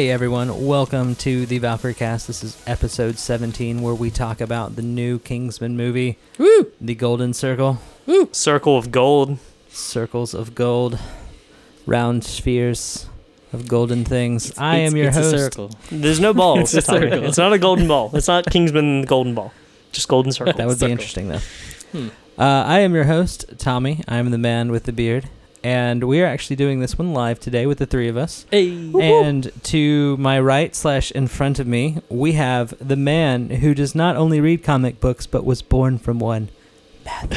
Hey everyone, welcome to the Valkyrie Cast. This is episode 17 where we talk about the new Kingsman movie, Woo! The Golden Circle, Circle of gold. circles of gold, round spheres of golden things. I am your it's a host. circle. There's no balls. It's a circle. It's not a golden ball. It's not Kingsman golden ball. Just golden circle. That would be Circle. interesting though. Hmm. Uh, I am your host, Tommy. I am the man with the beard. And we are actually doing this one live today with the three of us. Hey. And to my right slash in front of me, we have the man who does not only read comic books but was born from one.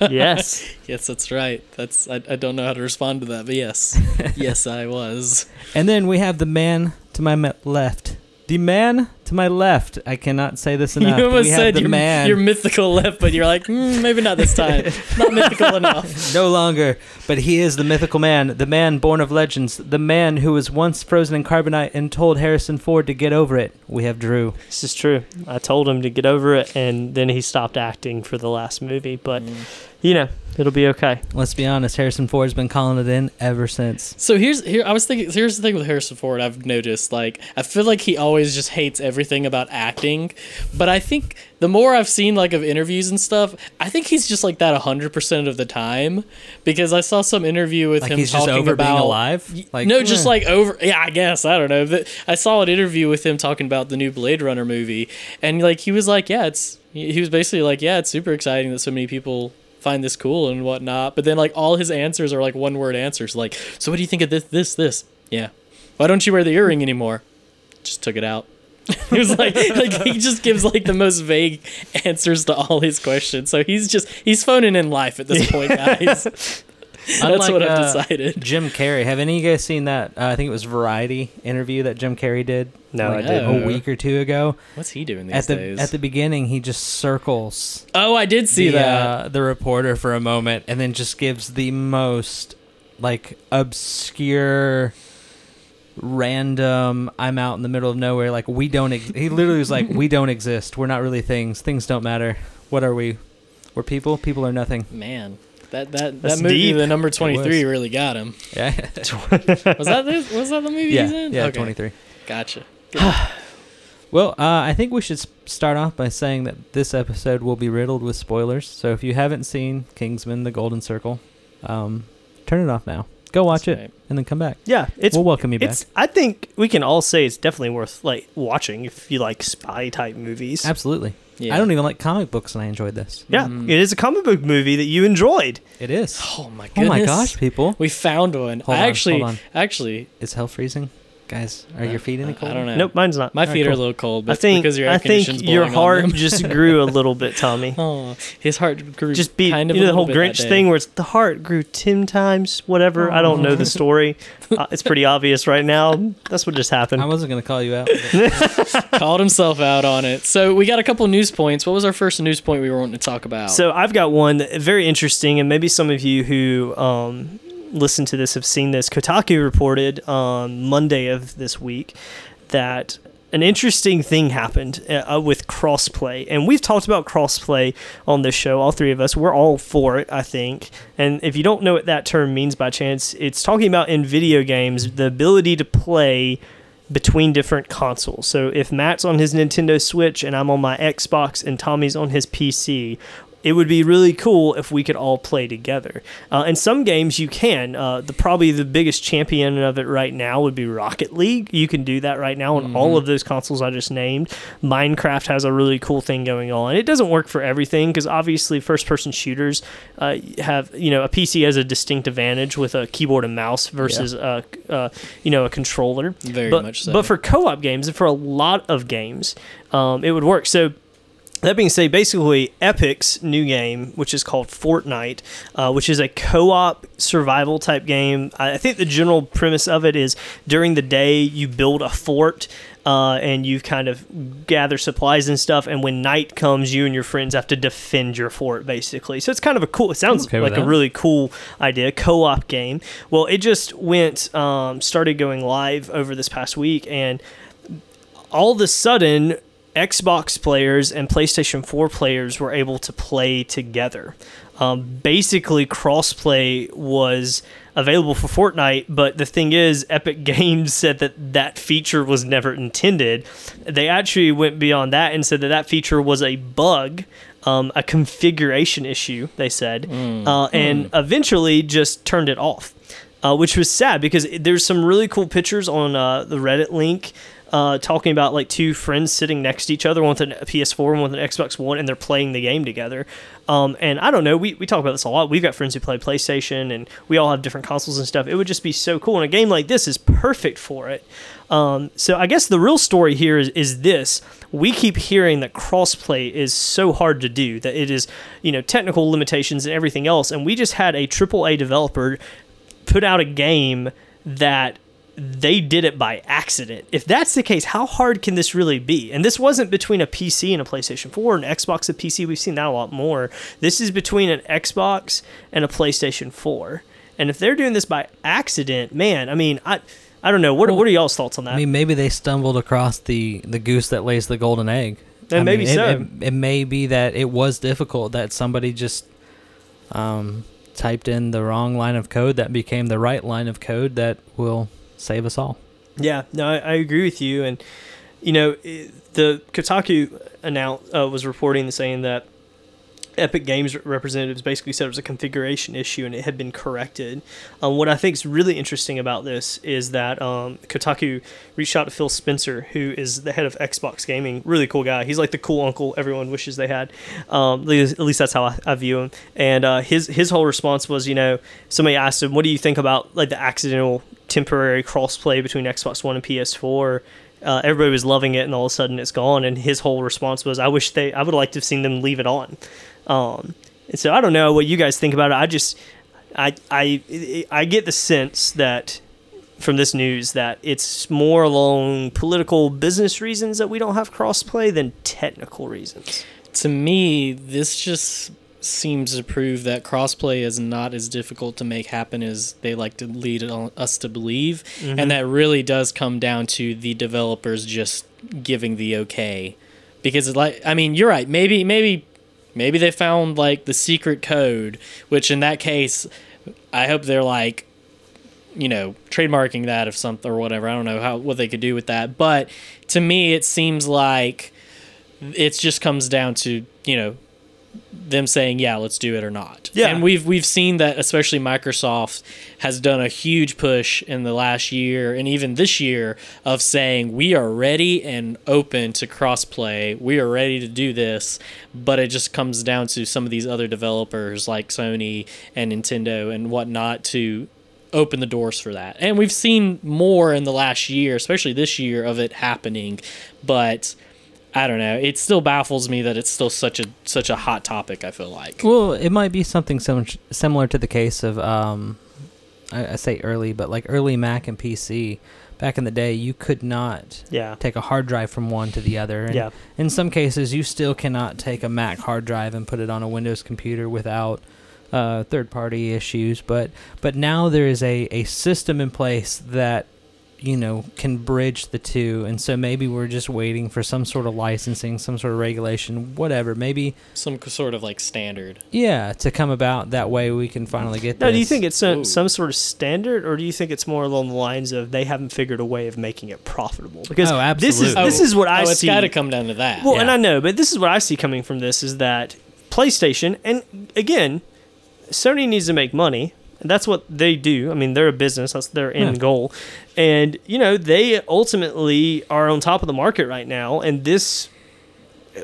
yes. Yes, that's right. That's I, I don't know how to respond to that, but yes, yes, I was. And then we have the man to my left. The man to my left. I cannot say this enough. you almost we have said the your, man your mythical left, but you're like, mm, maybe not this time. not mythical enough. no longer, but he is the mythical man, the man born of legends, the man who was once frozen in carbonite and told Harrison Ford to get over it. We have Drew. This is true. I told him to get over it, and then he stopped acting for the last movie. But Mm. you know, it'll be okay. Let's be honest, Harrison Ford's been calling it in ever since. So here's here I was thinking here's the thing with Harrison Ford I've noticed like I feel like he always just hates everything about acting but I think the more I've seen like of interviews and stuff I think he's just like that 100% of the time because I saw some interview with Like him he's just talking over about being alive? Like, no, just eh. like over. Yeah, I guess I don't know. But I saw an interview with him talking about the new Blade Runner movie, and like he was like, "Yeah, it's." He he was basically like, "Yeah, it's super exciting that so many people find this cool and whatnot." But then like all his answers are like one word answers. Like, so what do you think of this? This? This? Yeah. Why don't you wear the earring anymore? Just took it out. he was like, like he just gives like the most vague answers to all his questions. So he's just he's phoning in life at this point, guys. That's Unlike, what I've uh, decided. Jim Carrey. Have any of you guys seen that? Uh, I think it was Variety interview that Jim Carrey did No, like, I didn't. Oh. a week or two ago. What's he doing these At the days? at the beginning, he just circles oh, I did see the, that. uh, the reporter for a moment, and then just gives the most like obscure, random. I'm out in the middle of nowhere. Like we don't. Ex-. He literally was like, "We don't exist. We're not really things. Things don't matter. What are we? We're people. People are nothing." Man, that that That's that movie, deep. the number twenty three, really got him. Yeah. Was that this, was that the movie yeah. he's in? Yeah. Okay. Twenty three. Gotcha. Well, uh, I think we should start off by saying that this episode will be riddled with spoilers. So if you haven't seen Kingsman: The Golden Circle, um, turn it off now. Go watch That's it right. and then come back. Yeah, it's we'll welcome you back. it's. I think we can all say it's definitely worth like watching if you like spy type movies. Absolutely. Yeah. I don't even like comic books, and I enjoyed this. Yeah, Mhm. it is a comic book movie that you enjoyed. It is. Oh my goodness. Oh my gosh, people! We found one. Hold I on, actually hold on. actually Is hell freezing, guys? Are your feet in the cold? I don't know. Nope, mine's not. My Alright, feet are a little cold, but I think because your air I think your heart just grew a little bit, Tommy. Oh, his heart grew just be kind of you know the whole Grinch thing where it's the heart grew ten times, whatever. I don't know the story. Uh, it's pretty obvious right now. That's what just happened. I wasn't gonna call you out. Called himself out on it. So we got a couple news points. What was our first news point we were wanting to talk about? So I've got one very interesting, and maybe some of you who um, listen to this have seen this. Kotaku reported on Monday of this week that an interesting thing happened uh, with crossplay, and we've talked about crossplay on this show. All three of us, we're all for it, I think. And if you don't know what that term means by chance, it's talking about in video games the ability to play between different consoles. So if Matt's on his Nintendo Switch and I'm on my Xbox and Tommy's on his PC, it would be really cool if we could all play together. Uh, in some games, you can. Uh, the probably the biggest champion of it right now would be Rocket League. You can do that right now on all of those consoles I just named. Minecraft has a really cool thing going on. It doesn't work for everything because obviously first-person shooters uh, have you know a PC has a distinct advantage with a keyboard and mouse versus a uh, you know a controller Very but, much so. But for co-op games and for a lot of games, um, it would work. So that being said, basically Epic's new game, which is called Fortnite, uh, which is a co-op survival type game. I I think the general premise of it is during the day you build a fort. Uh, and you kind of gather supplies and stuff, and when night comes, you and your friends have to defend your fort, basically. So it's kind of a cool. It sounds okay like a really cool idea, co-op game. Well, it just went, um, started going live over this past week, and all of a sudden Xbox players and PlayStation 4 players were able to play together. Um, basically, crossplay was available for Fortnite, but the thing is, Epic Games said that that feature was never intended. They actually went beyond that and said that that feature was a bug, um, a configuration issue, they said, uh, and eventually just turned it off. Uh, which was sad because there's some really cool pictures on uh, the Reddit link uh, talking about like two friends sitting next to each other, one with a PS4 and one with an Xbox One, and they're playing the game together. Um, and I don't know, we, we talk about this a lot. We've got friends who play PlayStation, and we all have different consoles and stuff. It would just be so cool, and a game like this is perfect for it. Um, so I guess the real story here is, is this: we keep hearing that crossplay is so hard to do, that it is you know technical limitations and everything else, and we just had a AAA developer put out a game that they did it by accident. If that's the case, how hard can this really be? And this wasn't between a PC and a PlayStation 4, an Xbox and PC. We've seen that a lot more. This is between an Xbox and a PlayStation 4. And if they're doing this by accident, man, I mean, I I don't know. What, what are y'all's thoughts on that? I mean, maybe they stumbled across the the goose that lays the golden egg. And maybe mean, it- so. It, it may be that it was difficult that somebody just um, typed in the wrong line of code that became the right line of code that will save us all. Yeah, no, I, I agree with you. And you know, the Kotaku announced uh, was reporting saying that Epic Games representatives basically said it was a configuration issue and it had been corrected. Um, what I think is really interesting about this is that um, Kotaku reached out to Phil Spencer, who is the head of Xbox Gaming. Really cool guy. He's like the cool uncle everyone wishes they had. Um, at least at least that's how I, I view him. And uh, his his whole response was, you know, somebody asked him, "What do you think about like the accidental temporary crossplay between Xbox One and PS4?" Uh, everybody was loving it, and all of a sudden it's gone. And his whole response was, "I wish they, I would like to have seen them leave it on." Um, and so I don't know what you guys think about it. I just, I, I, I get the sense that from this news that it's more along political business reasons that we don't have crossplay than technical reasons. to me, this just seems to prove that crossplay is not as difficult to make happen as they like to lead us to believe, and mm-hmm. that really does come down to the developers just giving the okay. Because it's like, I mean, you're right. Maybe, maybe, maybe they found like the secret code, which in that case, I hope they're like you know trademarking that of something or whatever. I don't know how what they could do with that, but to me, it seems like it just comes down to you know them saying yeah let's do it or not Yeah. and we've we've seen that especially microsoft has done a huge push in the last year and even this year of saying we are ready and open to crossplay we are ready to do this but it just comes down to some of these other developers like sony and nintendo and whatnot to open the doors for that. And we've seen more in the last year, especially this year, of it happening. But I don't know. It still baffles me that it's still such a such a hot topic. I feel like. Well, it might be something sim- similar to the case of, um, I, I say early, but like early Mac and PC. Back in the day, you could not Yeah. take a hard drive from one to the other. And Yeah. In some cases, you still cannot take a Mac hard drive and put it on a Windows computer without uh, third-party issues. But but now there is a, a system in place that you know can bridge the two, and so maybe we're just waiting for some sort of licensing, some sort of regulation, whatever. Maybe Some sort of like standard. yeah, to come about that way we can finally get. Now, do you think it's some, some sort of standard, or do you think it's more along the lines of they haven't figured a way of making it profitable? Because Oh, this is absolutely. this is what oh, I oh, it's see. got to come down to that. Well, and I know, but this is what I see coming from this is that PlayStation, and again, Sony needs to make money. That's what they do. I mean, they're a business. That's their end Yeah. goal. And, you know, they ultimately are on top of the market right now. And this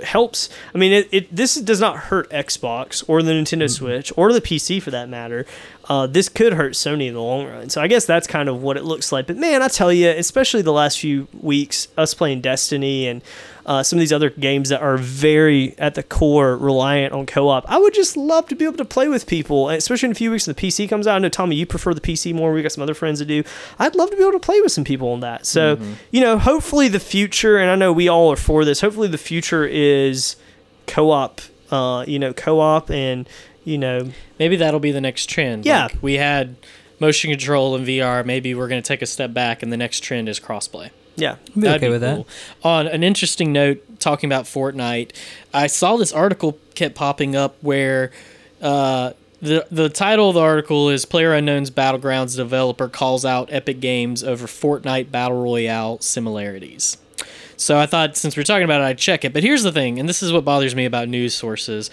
helps. I mean, it, it this does not hurt Xbox or the Nintendo Switch or the PC for that matter. Uh, this could hurt Sony in the long run. So I guess that's kind of what it looks like. But man, I tell you, especially the last few weeks, us playing Destiny and uh, some of these other games that are very at the core reliant on co-op. I would just love to be able to play with people, especially in a few weeks when the PC comes out. I know Tommy, you prefer the PC more. We got some other friends that do. I'd love to be able to play with some people on that. So you know, hopefully the future, and I know we all are for this. Hopefully the future is co-op. Uh, you know, co-op and you know, Maybe that'll be the next trend. Yeah. Like, we had motion control in VR. Maybe we're going to take a step back, and the next trend is crossplay. Yeah. I'd be okay with that. On an interesting note, talking about Fortnite, I saw this article kept popping up where uh, the the title of the article is "Player Unknown's Battlegrounds developer calls out Epic Games over Fortnite Battle Royale similarities." So I thought since we're talking about it, I'd check it. But here's the thing, and this is what bothers me about news sources.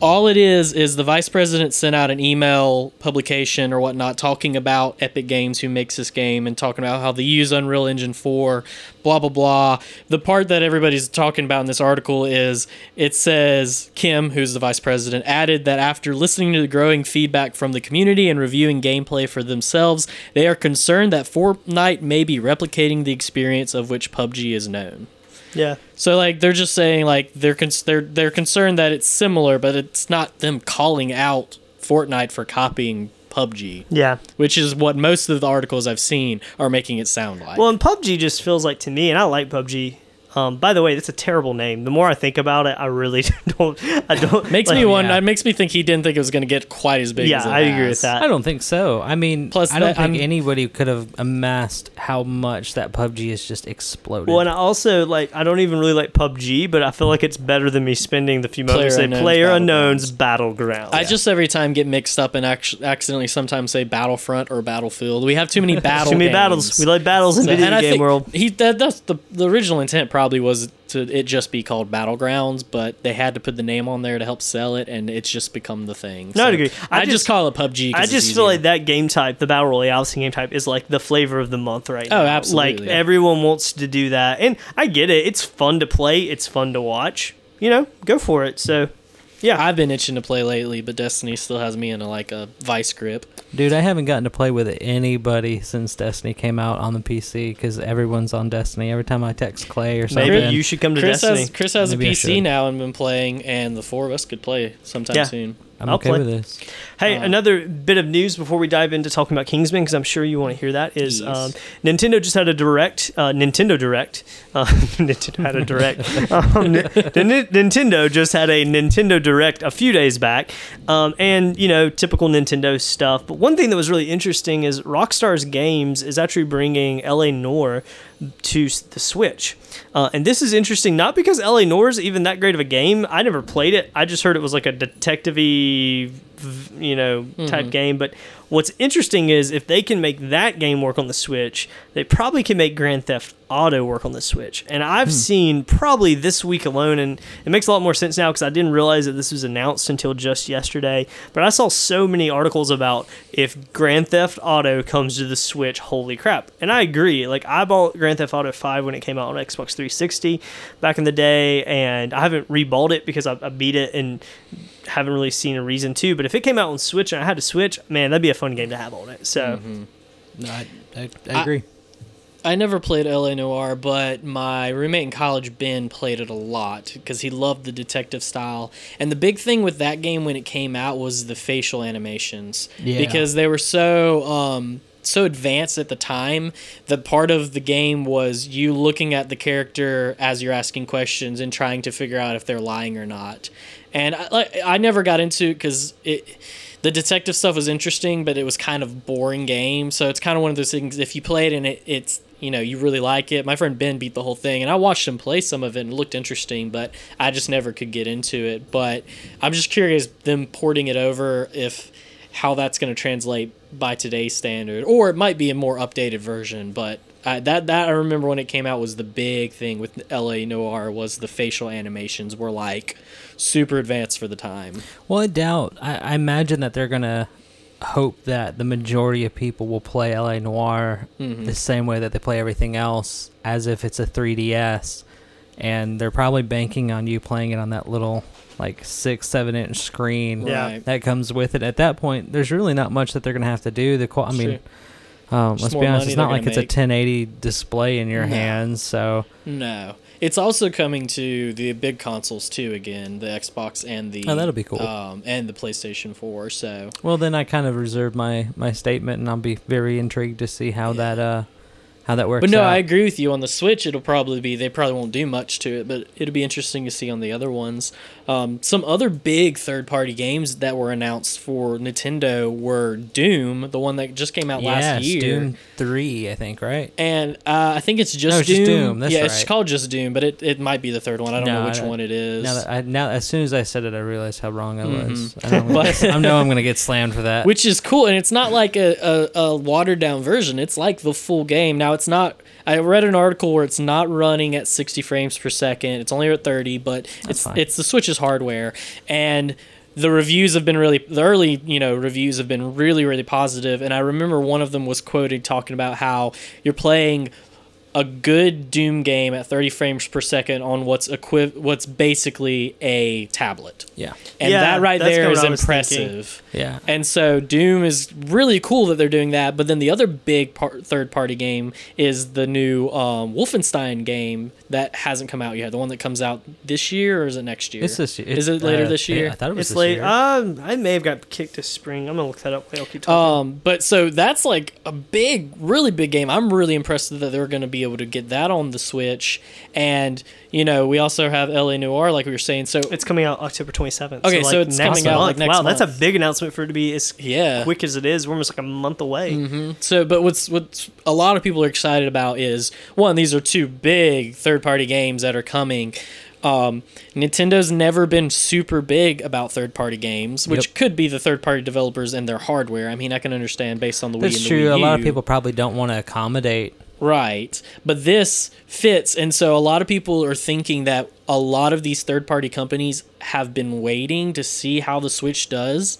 All it is is the vice president sent out an email publication or whatnot talking about Epic Games, who makes this game, and talking about how they use Unreal Engine 4, blah, blah, blah. The part that everybody's talking about in this article is it says Kim, who's the vice president, added that after listening to the growing feedback from the community and reviewing gameplay for themselves, they are concerned that Fortnite may be replicating the experience of which PUBG is known. Yeah. So like they're just saying like they're they're they're concerned that it's similar, but it's not them calling out Fortnite for copying PUBG, Yeah. which is what most of the articles I've seen are making it sound like. Well, and PUBG just feels like to me, and I like PUBG. Um, by the way, that's a terrible name. The more I think about it, I really don't. I don't. makes like- me one. yeah. It makes me think he didn't think it was going to get quite as big. Yeah, as it I agree with that. I don't think so. I mean, Plus I don't that- think I'm- anybody could have amassed how much that PUBG has just exploded. Well, and I also like. I don't even really like PUBG, but I feel like it's better than me spending the few moments say PlayerUnknown's Player Unknown's Battleground. I just every time get mixed up and actu- accidentally sometimes say Battlefront or Battlefield. We have too many battle. too many games. battles. We like battles in So- video and game think world. He that, that's the the original intent probably was to it just be called Battlegrounds, but they had to put the name on there to help sell it, and it's just become the thing. No, I'd agree. I, I just, just- call it PUBG. I just feel like that game type, the battle royale game type, is like the flavor of the month right oh, now. Oh, absolutely, Like yeah. everyone wants to do that, and I get it. It's fun to play. It's fun to watch. You know, go for it. So, yeah, I've been itching to play lately, but Destiny still has me in a, like a vice grip. Dude, I haven't gotten to play with anybody since Destiny came out on the PC because everyone's on Destiny. Every time I text Clay or something, maybe you should come to Chris Destiny. has Chris has Maybe I a PC should. now and been playing, and the four of us could play sometime Yeah. soon. I'm I'll okay play. with this. Hey, Uh, another bit of news before we dive into talking about Kingsman, because I'm sure you want to hear that, is Yes. um, Nintendo just had a direct, uh, Nintendo Direct. Uh, Nintendo had a direct. um, the Nintendo just had a Nintendo Direct a few days back, um, and you know, typical Nintendo stuff. But one thing that was really interesting is Rockstar's Games is actually bringing LA Noire to the Switch. Uh, and this is interesting, not because LA Noire is even that great of a game. I never played it. I just heard it was like a detective-y, v- you know, type game. But what's interesting is if they can make that game work on the Switch, they probably can make Grand Theft Auto work on the Switch. And I've hmm. seen probably this week alone, and it makes a lot more sense now because I didn't realize that this was announced until just yesterday. But I saw so many articles about if Grand Theft Auto comes to the Switch, holy crap. And I agree. Like, I bought Grand Theft Auto 5 when it came out on Xbox 360 back in the day, and I haven't rebought it because I, I beat it and haven't really seen a reason to. But if it came out on Switch and I had to Switch, man, that'd be a fun game to have on it. So, No, I, I, I I- agree. I never played LA Noire, but my roommate in college, Ben, played it a lot because he loved the detective style. And the big thing with that game when it came out was the facial animations Yeah. because they were so um, so advanced at the time that part of the game was you looking at the character as you're asking questions and trying to figure out if they're lying or not. And I, like I never got into it because it. The detective stuff was interesting, but it was kind of boring game. So it's kind of one of those things. If you play it and it, it's you know you really like it. My friend Ben beat the whole thing, and I watched him play some of it and it looked interesting, but I just never could get into it. But I'm just curious them porting it over if how that's going to translate by today's standard, or it might be a more updated version. But I, that that I remember when it came out was the big thing with L.A. Noire was the facial animations were like super advanced for the time. Well, I doubt. I, I imagine that they're gonna hope that the majority of people will play LA Noire Mhm. the same way that they play everything else, as if it's a 3DS, and they're probably banking on you playing it on that little like six, seven inch screen Yeah. That comes with it. At that point, there's really not much that they're gonna have to do. The qual- I mean, um, let's be honest, it's not like gonna it's a 1080 display in your No. hands, so No. It's also coming to the big consoles too again, the Xbox and the Oh, that'll be cool. Um, and the PlayStation 4. So Well, then I kind of reserve my my statement, and I'll be very intrigued to see how Yeah. that uh how that works. But no, out. I agree with you. On the Switch, it'll probably be they probably won't do much to it, but it'll be interesting to see on the other ones. Um, some other big third-party games that were announced for Nintendo were Doom, the one that just came out last Yes, year, Doom three, I think, right? and uh, I think it's just No, it's Doom. just Doom, yeah, it's called just Doom, but it, it might be the third one. I don't No, know which don't- one it is. Now that I now as soon as I said it, I realized how wrong I was. Mhm. I know, I'm gonna But- get- I know I'm gonna get slammed for that. which is cool and it's not like a, a, a watered down version it's like the full game now it's not i read an article where it's not running at 60 frames per second it's only at 30 but it's fine. it's the switch's hardware and the reviews have been really the early you know reviews have been really really positive. positive and i remember one of them was quoted talking about how you're playing a good Doom game at 30 frames per second on what's equi- what's basically a tablet. yeah, And Yeah, that right that's there what I was thinking. impressive. yeah. And so Doom is really cool that they're doing that. But then the other big part, third party game is the new um, Wolfenstein game that hasn't come out yet. The one that comes out this year or is it next year? It's this year. Is it later uh, this yeah, year? I thought it was It's this late. year. Um, I may have got kicked this spring. I'm gonna look that up. Wait, I'll keep talking. Um, but so that's like a big, really big game. I'm really impressed that they're going to be able to get that on the Switch. And you know, we also have LA Noire, like we were saying. So it's coming out October 27th. Okay, so like it's coming out, like, month. next wow, that's a big announcement for it to be as yeah, quick as it is. We're almost like a month away. hmm So, but what's what's a lot of people are excited about is one, these are two big third party games that are coming. Um, Nintendo's never been super big about third party games, which Yep. could be the third party developers and their hardware. I mean, I can understand based on the Wii That's and the true. Wii A lot of people probably don't want to accommodate. Right. But this fits. And so a lot of people are thinking that a lot of these third party companies have been waiting to see how the Switch does.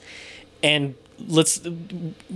And let's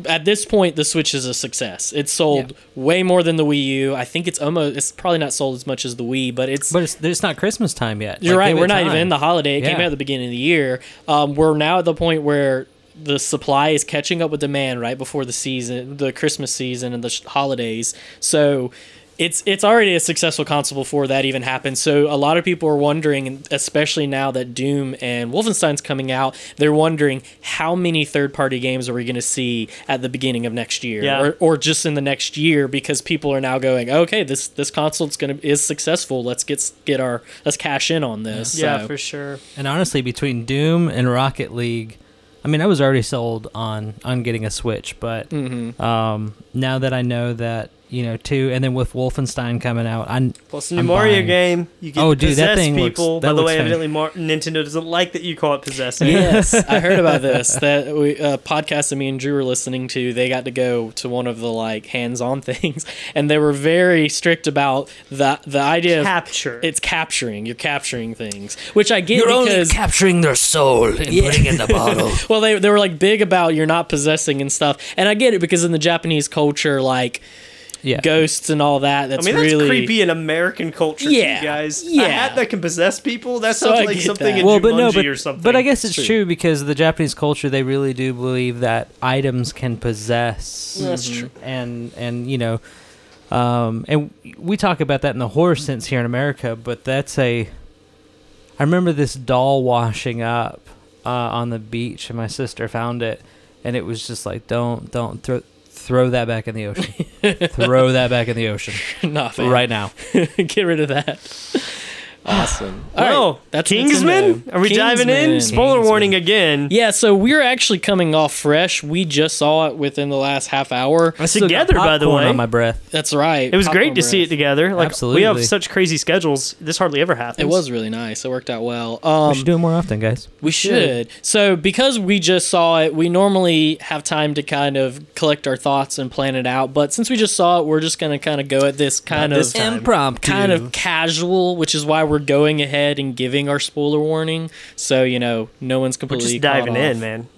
at this point the Switch is a success. It's sold way more than the Wii U. I think it's almost it's probably not sold as much as the Wii, but it's But it's, it's not Christmas time yet. you're Like, right. We're not even in the holiday. It came out at the beginning of the year. Um, we're now at the point where the supply is catching up with demand right before the season, the Christmas season, and the sh- holidays. So it's it's already a successful console before that even happened. So a lot of people are wondering, and especially now that Doom and Wolfenstein's coming out, they're wondering how many third party games are we going to see at the beginning of next year, Yeah. or, or just in the next year, because people are now going, okay, this this console's going to is successful. Let's get get our let's cash in on this. Yeah, So- for sure. And honestly, between Doom and Rocket League, I mean, I was already sold on on getting a Switch, but Mhm. um, now that I know that you know two, and then with Wolfenstein coming out, I Plus the new I'm Mario buying. game, you get Oh, to dude, that possess thing looks- people. that By the way, fan- evidently Mar- Nintendo doesn't like that you call it possessing. yes, I heard about this. That we uh, podcast that me and Drew were listening to. They got to go to one of the like hands-on things, and they were very strict about the the idea of Capture. it's capturing. You're capturing things, which I get You're because capturing their soul and Yeah. putting in the bottle. well, they they were like big about you're not possessing and stuff, and I get it because in the Japanese culture, like yeah, ghosts and all that, I that's mean, that's really creepy in American culture, Yeah, too, guys. yeah. A hat that can possess people, that sounds I like something that. in well, Jumanji but no, but, or something. but I guess it's True. true because the Japanese culture they really do believe that items can possess. That's Mhm. true. and and you know um and we talk about that in the horror sense here in america but that's a i remember this doll washing up uh, on the beach and my sister found it and it was just like don't don't throw throw that back in the ocean throw that back in the ocean not fan. right now Get rid of that. Awesome. All Well, right, that's Kingsman? Nintendo. Are we diving in? Spoiler Kingsman. warning again. Yeah, so we're actually coming off fresh. We just saw it within the last half hour. I still got Together, by the way. on my breath That's right. It was Popcorn great to see it together. Like we have such crazy schedules. This hardly ever happens. It was really nice. It worked out well. we Um, should do it more often guys we should. So because we just saw it, we normally have time to kind of collect our thoughts and plan it out. But since we just saw it, we're just gonna kind of go at this kind Not of this impromptu kind of casual, which is why we're going ahead and giving our spoiler warning. So you know, no one's We're completely just diving caught in, man.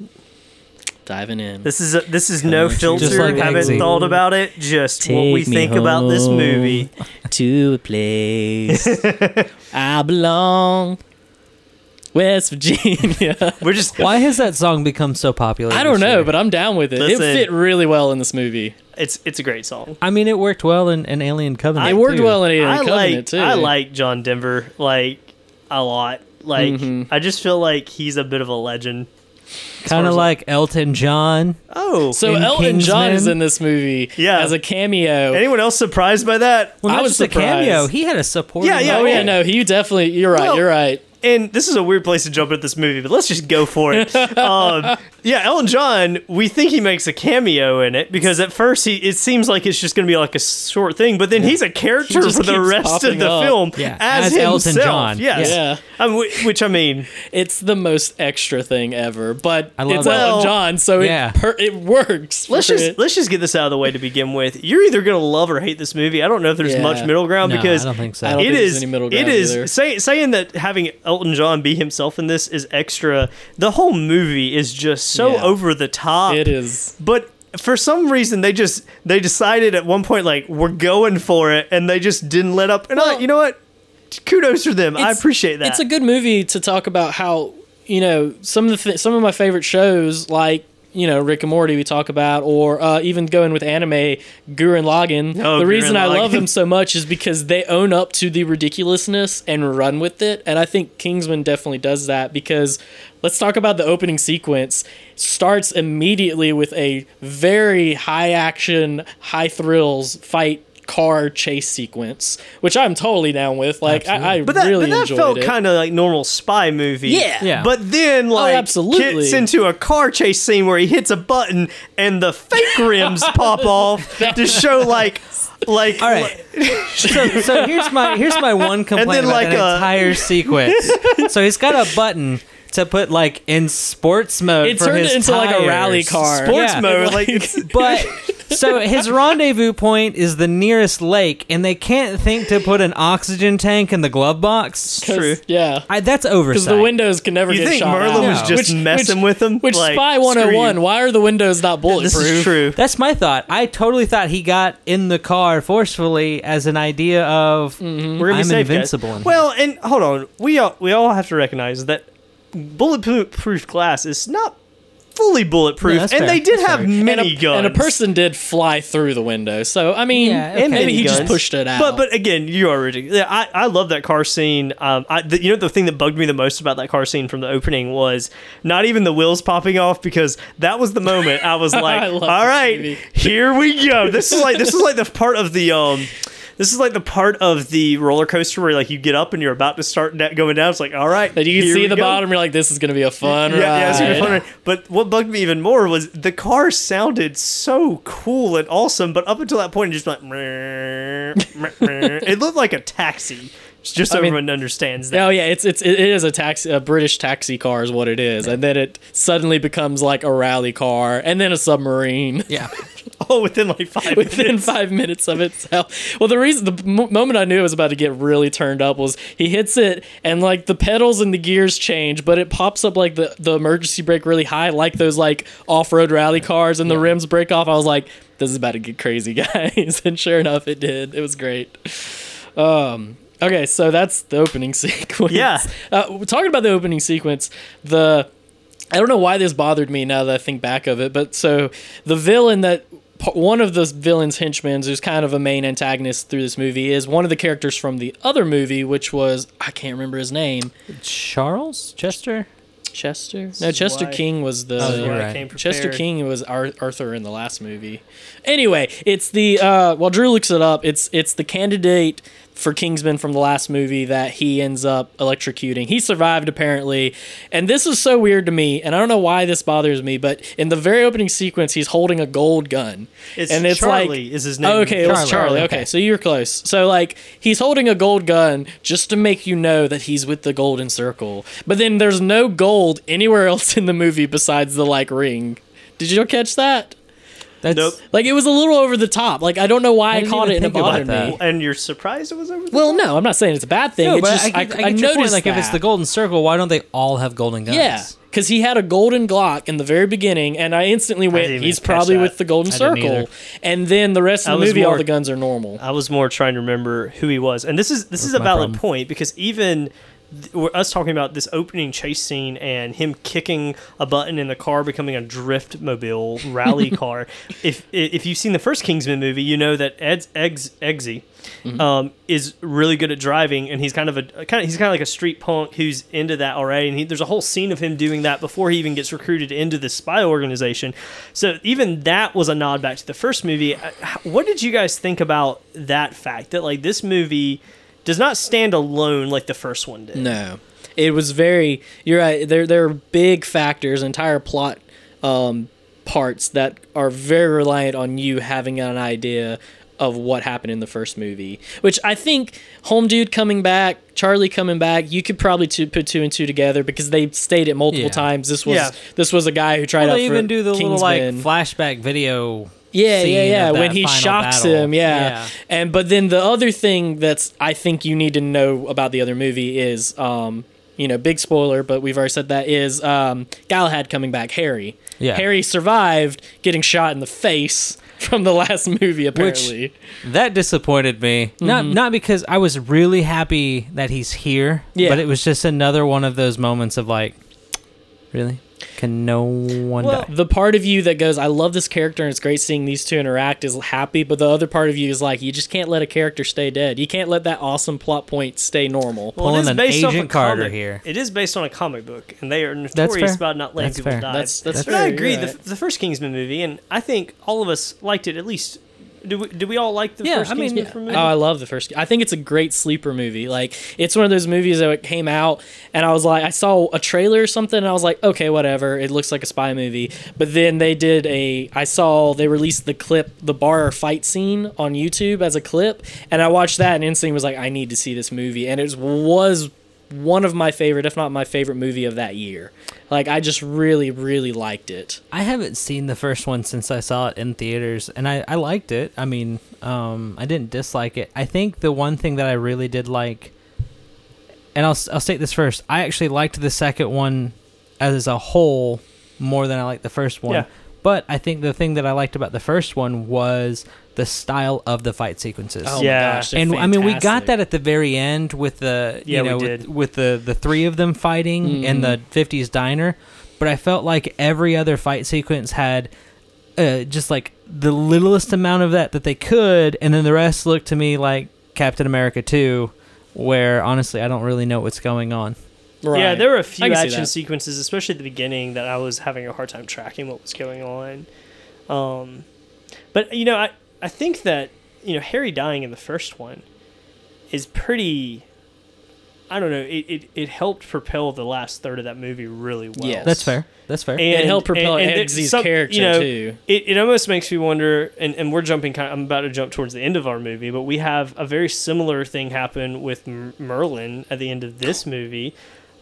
Diving in. This is a, this is no Just filter. like haven't Eggsy. thought about it. Just what we think about this movie. to a place I belong. West Virginia. We're just why has that song become so popular I don't know, year? but I'm down with it. Listen. it fit really well in this movie. It's it's a great song. i mean it worked well in, in alien covenant it worked too. well in Alien I Covenant like too. I like John Denver like a lot. Like Mhm. I just feel like he's a bit of a legend. Kind of like Elton John. Oh, So In Elton John is in this movie Yeah. as a cameo. anyone else surprised by that? Well, I was just a cameo. surprised. He had a supporting. Yeah, yeah, oh role. yeah, no, he definitely. You're right. Well- you're right. And this is a weird place to jump at this movie, but let's just go for it. um, yeah, Elton John, we think he makes a cameo in it because at first he it seems like it's just going to be like a short thing, but then he's a character just for the rest of the up. film Yeah, as, as himself. Elton John. Yes. Yeah. I mean, which I mean, It's the most extra thing ever, but I love it's it. Elton Well, John, so yeah. it per- it works. let's just it. let's just get this out of the way to begin with. You're either going to love or hate this movie. I don't know if there's Yeah. much middle ground No, because I don't think so. I don't it think is any middle ground is either. say, saying that having Elton John be himself in this is extra. The whole movie is just so Yeah. over the top. It is. But for some reason, they just they decided at one point like we're going for it, and they just didn't let up. And I, you know what? Kudos for them. I appreciate that. It's a good movie to talk about how you know some of the th- some of my favorite shows like you know Rick and Morty we talk about, or uh, even going with anime Gurren Lagann. The Gurren reason I love them so much is because they own up to the ridiculousness and run with it, and I think Kingsman definitely does that because. Let's talk about the opening sequence. Starts immediately with a very high action, high thrills fight car chase sequence, which I'm totally down with. Like I, I but that, really but that enjoyed felt kind of like normal spy movie. Yeah. Yeah. But then, like, absolutely. gets into a car chase scene where he hits a button and the fake rims pop off to show, like, like, All right. so, so here's my here's my one complaint then, about like, that uh, entire sequence. so he's got a button to put like in sports mode. It for turned his it into like a rally car. sports Yeah. mode. Like- Like, But so his rendezvous point is the nearest lake, and they can't think to put an oxygen tank in the glove box. 'Cause- true. Yeah. I, that's Because the windows can never you get think shot Merlin out. was No. just messing with him? Which like, Spy screw 101, you. why are the windows not bulletproof? This is true. That's my thought. I totally thought he got in the car forcefully as an idea of Mm-hmm. We're gonna be I'm safe, invincible. in here. Well, and hold on, we all we all have to recognize that bulletproof glass is not fully bulletproof, No, and fair. they did That's have fair. and, a, guns and a person did fly through the window. So, I mean, Yeah, okay. and maybe mini he just pushed it out. But but again, you are ridiculous. Yeah, I, I love that car scene. Um, I the, you know the thing that bugged me the most about that car scene from the opening was not even the wheels popping off because that was the moment I was like, I all love this right, movie." here we go. This is like this is like the part of the um. This is like the part of the roller coaster where like you get up and you're about to start going down. It's like, all right, that you can see the go. bottom, you're like, this is going to be a fun Yeah, ride. yeah, it's gonna be fun. ride. But what bugged me even more was the car sounded so cool and awesome, but up until that point, it just like it looked like a taxi. Just so I mean- everyone understands that. Oh yeah, it's it's it is a taxi, a British taxi car is what it is, and then it suddenly becomes like a rally car, and then a submarine. yeah. Oh, within like five within minutes. five minutes of itself. Well, the reason, the m- moment I knew it was about to get really turned up was he hits it and like the pedals and the gears change, but it pops up like the, the emergency brake really high, like those like off road rally cars, and the rims break off. I was like, this is about to get crazy, guys. and sure enough, it did. It was great. Um, okay, so that's the opening sequence. Yeah. Uh, we're talking about the opening sequence, the I don't know why this bothered me now that I think back of it, but so the villain that one of the villain's henchmen, who's kind of a main antagonist through this movie, is one of the characters from the other movie, which was I can't remember his name. Charles Chester. Chester? No, Chester why- King was the. Oh, you're right. Chester. King was Ar- Arthur in the last movie. Anyway, it's the uh, while Drew looks it up, it's it's the candidate for Kingsman from the last movie that he ends up electrocuting. He survived apparently, and this is so weird to me, and I don't know why this bothers me, but in the very opening sequence, he's holding a gold gun, It's and it's Charlie like is his name. Oh, okay, it was Charlie, Charlie. okay. Okay, so you're close. So like he's holding a gold gun just to make you know that he's with the golden circle. But then there's no gold anywhere else in the movie besides the like ring. Did you catch that? That's Nope. Like it was a little over the top. Like I don't know why I, didn't caught it and it think bothered me. And you're surprised it was over. the Well, top? no, I'm not saying it's a bad thing. No, it's but just I, I, I, I, noticed point. Like if it's the golden circle, why don't they all have golden guns? Yeah, because he had a golden Glock in the very beginning, and I instantly went, didn't "He's probably that. with the golden circle." And then the rest of the was movie, all the guns are normal. I was more trying to remember who he was, and this is this is a valid problem. point because even th- we're- us talking about this opening chase scene and him kicking a button in the car becoming a drift mobile rally car. If if you've seen the first Kingsman movie, you know that Ed's Eggs Eggsy um, is really good at driving, and he's kind of a kind of he's kind of like a street punk who's into that already. And he, there's a whole scene of him doing that before he even gets recruited into the spy organization. So even that was a nod back to the first movie. Uh, What did you guys think about that fact that like this movie does not stand alone like the first one did? No, it was very. You're right. There there are big factors, entire plot um, parts that are very reliant on you having an idea of what happened in the first movie. Which I think Home Dude coming back, Charlie coming back, you could probably two, put two and two together because they stated it multiple Yeah. times this was Yeah. this was a guy who tried Well, out they for even do the little like flashback video. Yeah, yeah, yeah. When he shocks battle. him, yeah. Yeah. And but then the other thing that's I think you need to know about the other movie is um, you know, big spoiler, but we've already said that is um Galahad coming back, Harry. Yeah. Harry survived getting shot in the face from the last movie apparently. That disappointed me. Not not because I was really happy that he's here, Yeah. but it was just another one of those moments of like, really, can no one Well, die? the part of you that goes, I love this character and it's great seeing these two interact is happy, but the other part of you is like, you just can't let a character stay dead. You can't let that awesome plot point stay normal. Well, it Pulling is an based off a Carter comic- here. It is based on a comic book, and they are notorious about not letting That's people fair. die. That's that's but fair, I agree. right. The, the first Kingsman movie, and I think all of us liked it at least. Do we, do we all like the Yeah, first I mean, Kingsman yeah. movie? Oh, I love the first. I think it's a great sleeper movie. Like it's one of those movies that came out, and I was like, I saw a trailer or something, and I was like, okay, whatever. It looks like a spy movie. But then they did a. I saw they released the clip, the bar fight scene on YouTube as a clip, and I watched that, and instantly was like, I need to see this movie, and it was one of my favorite, if not my favorite movie of that year. Like I just really, really liked it. I haven't seen the first one since I saw it in theaters, and I, I liked it. I mean, um, I didn't dislike it. I think the one thing that I really did like, and I'll I'll state this first, I actually liked the second one as a whole more than I liked the first one. Yeah. But I think the thing that I liked about the first one was the style of the fight sequences. Oh Yeah. my gosh, they're and I mean, we got that at the very end with the Yeah, you we know did. with, with the the three of them fighting in the '50s diner, but I felt like every other fight sequence had uh, just like the littlest amount of that that they could, and then the rest looked to me like Captain America 2, where honestly I don't really know what's going on. Right. Yeah, there were a few action sequences, especially at the beginning, that I was having a hard time tracking what was going on. Um, but you know, I I think that you know Harry dying in the first one is pretty. I don't know. It, it, it helped propel the last third of that movie really well. Yeah, That's fair. That's fair. And, It helped propel and- and Eggsy's some- character, you know, too. It, it almost makes me wonder, and, and we're jumping. Kind of, I'm about to jump towards the end of our movie, but we have a very similar thing happen with Merlin at the end of this movie,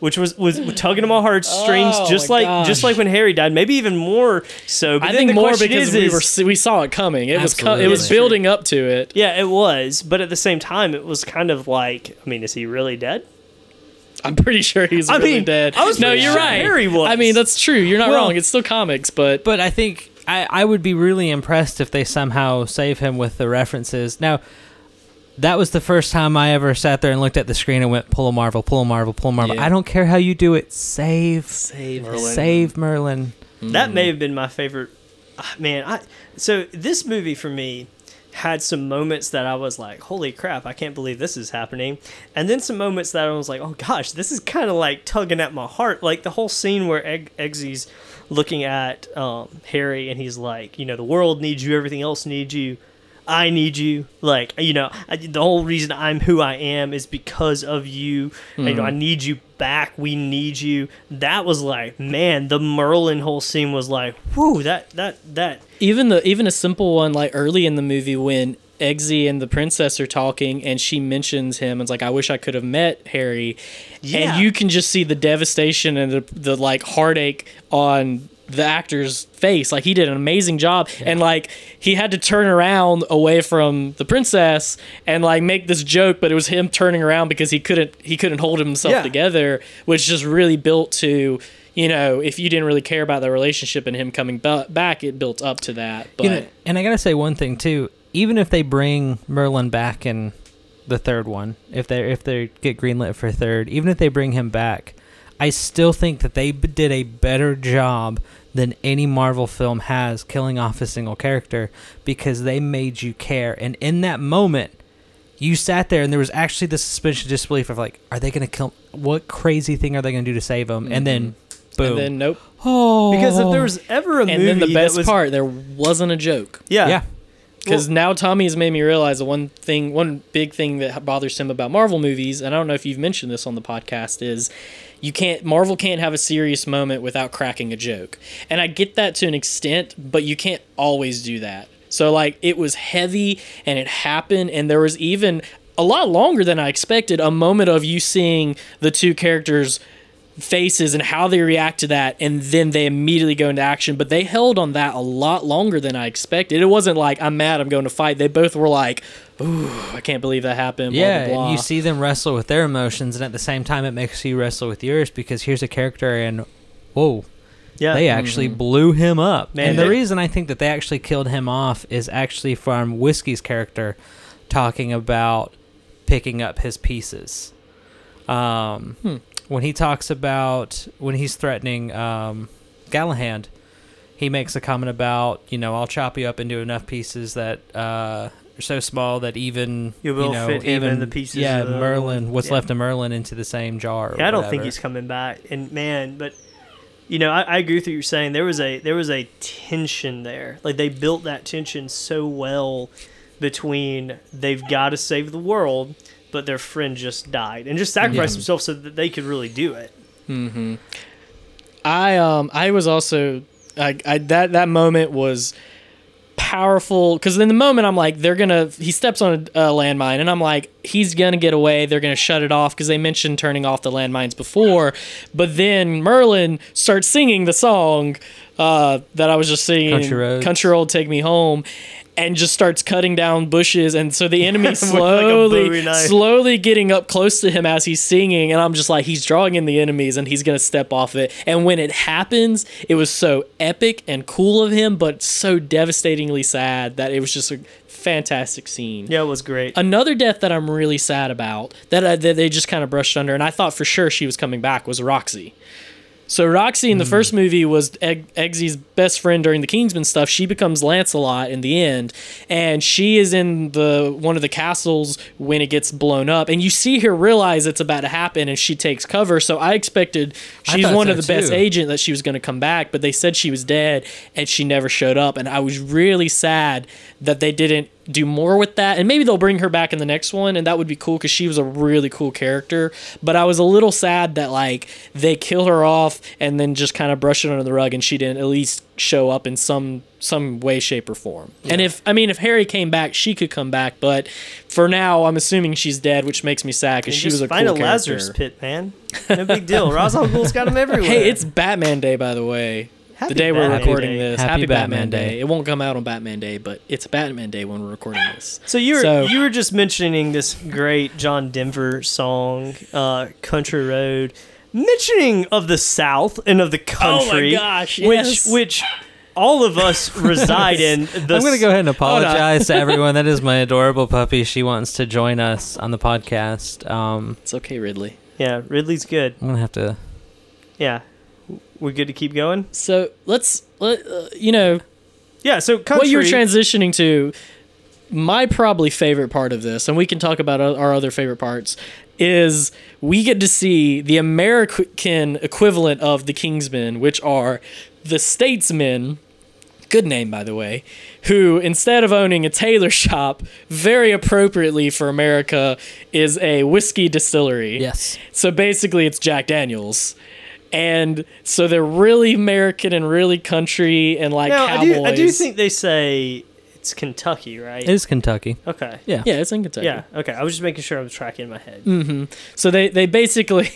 which was was tugging at my heartstrings, Oh, just my like gosh. just like when Harry died, maybe even more so. But I think the more because is, we were we saw it coming. It was co- it was building up to it. yeah, it was, but at the same time, it was kind of like, I mean, is he really dead? I'm pretty sure he's I really mean, dead. I was no, you're sure right. Harry was. I mean, that's true. You're not Well- wrong. It's still comics, but But I think I, I would be really impressed if they somehow save him with the references. Now, that was the first time I ever sat there and looked at the screen and went, pull a Marvel, pull a Marvel, pull a Marvel. Yeah. I don't care how you do it. Save, save Merlin. save Merlin. That may have been my favorite. ah, Man, I so this movie for me had some moments that I was like, "Holy crap! I can't believe this is happening," and then some moments that I was like, "Oh gosh, this is kind of like tugging at my heart." Like the whole scene where Egg- Eggsy's looking at um, Harry and he's like, "You know, the world needs you. Everything else needs you." I need you. Like, uh, you know, I, the whole reason I'm who I am is because of you. And, you know, I hmm. need you back. We need you. That was like, man, the Merlin whole scene was like, whoo, that, that, that. even the even a simple one like early in the movie when Eggsy and the princess are talking and she mentions him and it's like I wish I could have met Harry Yeah. and you can just see the devastation and the, the like heartache on the actor's face like he did an amazing job and like he had to turn around away from the princess and like make this joke but it was him turning around because he couldn't he couldn't hold himself Yeah. together which just really built to you know if you didn't really care about the relationship and him coming ba- back it built up to that but You know, and I gotta say one thing too. Even if they bring Merlin back in the third one, if they if they get greenlit for third, even if they bring him back, I still think that they b- did a better job than any Marvel film has killing off a single character because they made you care. And in that moment, you sat there and there was actually the suspension of disbelief of like, are they going to kill? What crazy thing are they going to do to save him? And then, mm-hmm. boom. And then nope. oh, Because if there was ever a And movie then the best was, part, there wasn't a joke. yeah, yeah, Because now Tommy has made me realize the one thing, one big thing that bothers him about Marvel movies, and I don't know if you've mentioned this on the podcast, is you can't Marvel can't have a serious moment without cracking a joke, and I get that to an extent, but you can't always do that. So like it was heavy and it happened, and there was even a lot longer than I expected a moment of you seeing the two characters faces and how they react to that and then they immediately go into action. But they held on that a lot longer than i expected. It wasn't like i'm mad i'm going to fight. They both were like ooh i can't believe that happened yeah. blah, blah. And you see them wrestle with their emotions, and at the same time, it makes you wrestle with yours because here's a character, and whoa, yeah. they actually blew him up. Man, and the they- reason I think that they actually killed him off is actually from Whiskey's character talking about picking up his pieces. Um, Hmm. When he talks about when he's threatening um, Galahad, he makes a comment about you know I'll chop you up into enough pieces that uh, are so small that even You will know, fit even the pieces Yeah, of the Merlin. one. What's Yeah. left of Merlin into the same jar. or Yeah, I don't think he's coming back. And man, but you know, I, I agree with what you're saying. There was a there was a tension there. Like they built that tension so well between they've got to save the world, but their friend just died and just sacrificed Yeah. himself so that they could really do it. Mm-hmm. I um I was also I, I that that moment was powerful because in the moment I'm like they're gonna he steps on a, a landmine and I'm like he's gonna get away they're gonna shut it off because they mentioned turning off the landmines before but then Merlin starts singing the song uh, that I was just singing Country Roads. Country Road Take Me Home and just starts cutting down bushes. And so the enemy With like slowly slowly getting up close to him as he's singing. And i'm just like he's drawing in the enemies and he's gonna step off it. And when it happens it was so epic and cool of him but so devastatingly sad that it was just a fantastic scene. Yeah, it was great. Another death that I'm really sad about that, uh, that they just kind of brushed under, and I thought for sure she was coming back was Roxy. So Roxy in the hmm. first movie was Egg- Eggsy's best friend during the Kingsman stuff. She becomes Lancelot in the end, and she is in the one of the castles when it gets blown up, and you see her realize it's about to happen, and she takes cover. So I expected she's thought one so of the best too. agent that she was going to come back, but they said she was dead, and she never showed up, and I was really sad that they didn't do more with that and maybe they'll bring her back in the next one and that would be cool because she was a really cool character but i was a little sad that like they kill her off and then just kind of brush it under the rug and she didn't at least show up in some some way shape or form and if i mean if harry came back she could come back but for now i'm assuming she's dead which makes me sad because she was a find cool a Lazarus character. pit, man. No big deal. Ra's al Ghul's got him everywhere. hey it's batman day by the way Happy the day we're recording Day. this Happy happy, batman, Batman day. Day. it won't come out on batman day but it's batman day when we're recording this So you were So- you were just mentioning this great John Denver song, uh, "Country Road," mentioning of the South and of the country, Oh gosh, which yes. which all of us reside in. The I'm going to go ahead and on. apologize to everyone. That is my adorable puppy. She wants to join us on the podcast. Um, it's okay ridley Yeah, Ridley's good. I'm going to have to. Yeah, we're good to keep going. So let's let uh, you know Yeah, so country. what you were transitioning to. My probably favorite part of this, and we can talk about our other favorite parts, is we get to see the American equivalent of the Kingsmen, which are the statesmen. Good name, by the way. Who, instead of owning a tailor shop, very appropriately for America, is a whiskey distillery. Yes. So basically, it's Jack Daniels. And so they're really American and really country and like now, I do, I do think they say it's Kentucky, right? It is Kentucky. okay. Yeah. Yeah, it's in Kentucky. Yeah. Okay. I was just making sure I was tracking in my head. Mm-hmm. So they, they basically,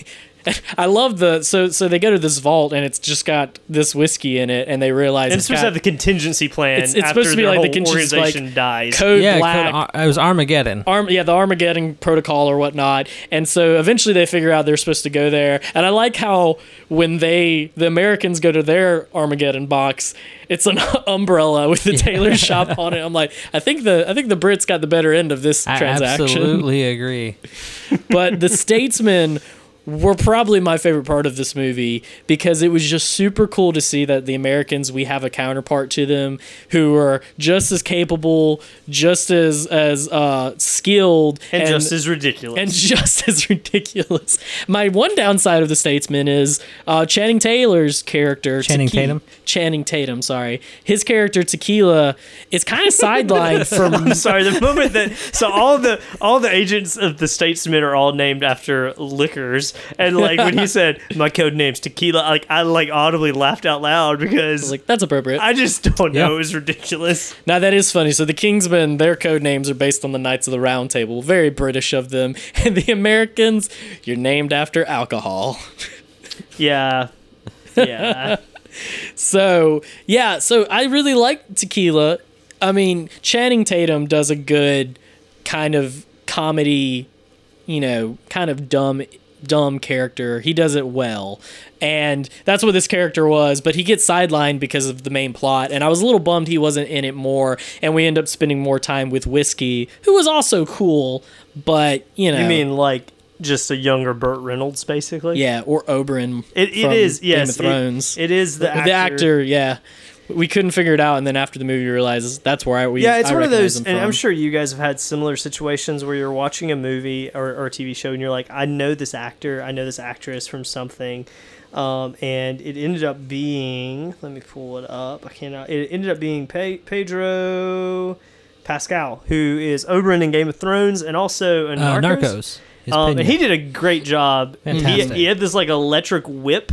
I love the so so they go to this vault and it's just got this whiskey in it, and they realize And it's supposed got to have the contingency plan It's- it's after supposed to be like the whole contingency, like, organization dies. code yeah, black. Ar- it was Armageddon. Arm, yeah, the Armageddon protocol or whatnot, and so eventually they figure out they're supposed to go there. And I like how when they, the Americans, go to their Armageddon box, it's an umbrella with the tailor shop on it. I'm like, I think the I think the Brits got the better end of this I transaction. absolutely agree. but the statesmen were probably my favorite part of this movie because it was just super cool to see that the Americans we have a counterpart to them who are just as capable, just as as uh, skilled, and, just as ridiculous. and just as ridiculous. My one downside of the Statesman is uh, Channing Taylor's character. Channing Tequi- Tatum? Channing Tatum, sorry. His character Tequila is kind of sidelined from. I'm sorry. The moment that so all the all the agents of the Statesman are all named after liquors, and like when he said my code name's tequila, like I like audibly laughed out loud because Like that's appropriate. I just don't know. Yeah. It was ridiculous. Now that is funny. So the Kingsmen, their code names are based on the Knights of the Round Table. Very British of them. And the Americans, you're named after alcohol. Yeah, yeah. So yeah, so I really like Tequila. I mean, Channing Tatum does a good kind of comedy, you know, kind of dumb dumb character. He does it well. And that's what this character was, but he gets sidelined because of the main plot. And I was a little bummed he wasn't in it more. And we end up spending more time with Whiskey, who was also cool, but you know You mean like just a younger Burt Reynolds, basically? Yeah, or Oberyn. It, it is. Game Yes, of Thrones. It, it is the the actor. actor. yeah. We couldn't figure it out, and then after the movie, realizes that's where I we Yeah, it's I one of those, and I'm sure you guys have had similar situations where you're watching a movie or, or a TV show, and you're like, I know this actor, I know this actress from something, um, and it ended up being, let me pull it up, I cannot, it ended up being Pe- Pedro Pascal, who is Oberyn in Game of Thrones, and also in Uh, Narcos. Narcos. Um, and he did a great job. He, he had this like electric whip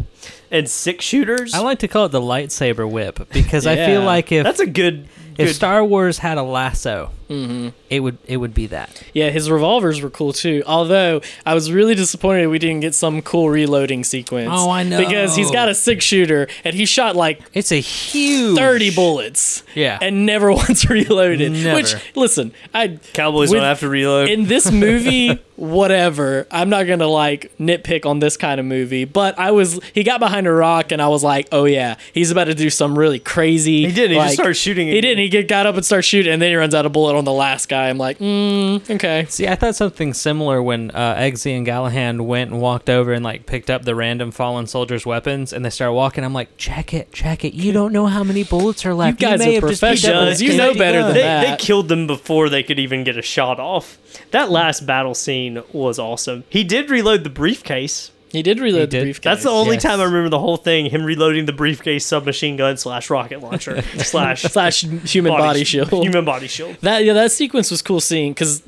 and six shooters. I like to call it the lightsaber whip because I feel Yeah. like if That's a good. if good Star Wars had a lasso, Mm-hmm. it would it would be that. Yeah, his revolvers were cool too. Although I was really disappointed we didn't get some cool reloading sequence. Oh, I know. Because he's got a six shooter and he shot like It's a huge 30 bullets. Yeah. And never once reloaded. Never. Which, listen, I Cowboys with- don't have to reload. in this movie, whatever. I'm not gonna like nitpick on this kind of movie, but I was he got behind a rock and I was like, oh yeah, he's about to do some really crazy. He did. He like- just started shooting. He didn't. He get, got up and started shooting, and then he runs out of bullet on the last guy. I'm like, mm, okay. See, I thought something similar when uh, Eggsy and Galahad went and walked over and like picked up the random fallen soldiers' weapons, and they started walking. I'm like, check it, check it. You don't know how many bullets are left. You guys may are have just picked up professionals. You know better gun." than they, that. they killed them before they could even get a shot off. That last battle scene was awesome. He did reload the briefcase. He did reload He the did. briefcase. That's the only Yes. time I remember the whole thing. Him reloading the briefcase, submachine gun slash rocket launcher slash slash human body, sh- shield. Human body shield. That yeah, that sequence was cool seeing because,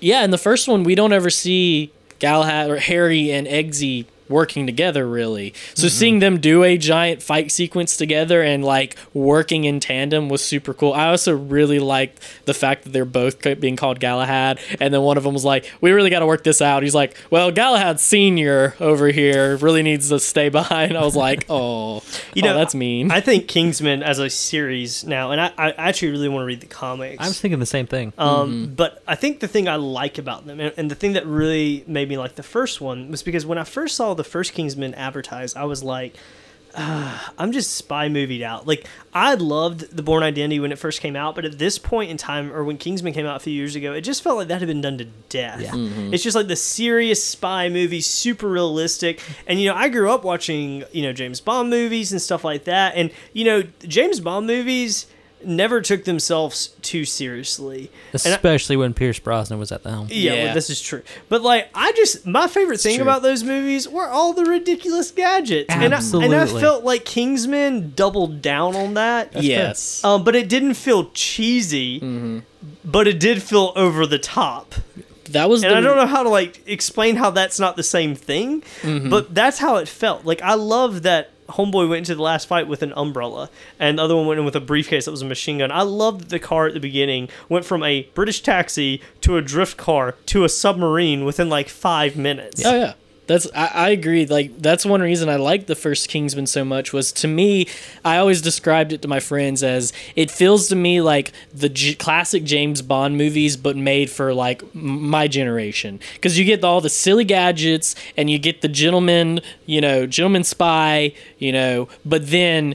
yeah, in the first one we don't ever see Galahad or Harry and Eggsy working together really. So seeing them do a giant fight sequence together and like working in tandem was super cool. I also really liked the fact that they're both being called Galahad, and then one of them was like, "We really got to work this out." He's like, "Well, Galahad Senior over here really needs to stay behind." I was like, "Oh, You oh, know, that's mean." I think Kingsman as a series now, and I, I actually really want to read the comics. I was thinking the same thing. Um, But I think the thing I like about them, and, and the thing that really made me like the first one, was because when I first saw the first Kingsman advertised, I was like, ah, I'm just spy movied out. Like I loved The Bourne Identity when it first came out, but at this point in time, or when Kingsman came out a few years ago, it just felt like that had been done to death. Yeah. It's just like the serious spy movie, super realistic. And you know, I grew up watching you know James Bond movies and stuff like that, and you know James Bond movies never took themselves too seriously. And I- Especially when Pierce Brosnan was at the helm. yeah, well, this is true. But like, I just my favorite thing true. about those movies were all the ridiculous gadgets, and I, and I felt like Kingsman doubled down on that. yes. Um, but it didn't feel cheesy, Mm-hmm. but it did feel over the top. that was And the I don't know how to like explain how that's not the same thing, Mm-hmm. but that's how it felt. Like I love that Homeboy went into the last fight with an umbrella, and the other one went in with a briefcase that was a machine gun. I loved that the car at the beginning went from a British taxi to a drift car to a submarine within like five minutes. Oh yeah, That's I, I agree. Like that's one reason I liked the first Kingsman so much was to me. I always described it to my friends as it feels to me like the J- classic James Bond movies, but made for like m- my generation. Because you get all the silly gadgets and you get the gentleman, you know, gentleman spy, you know, but then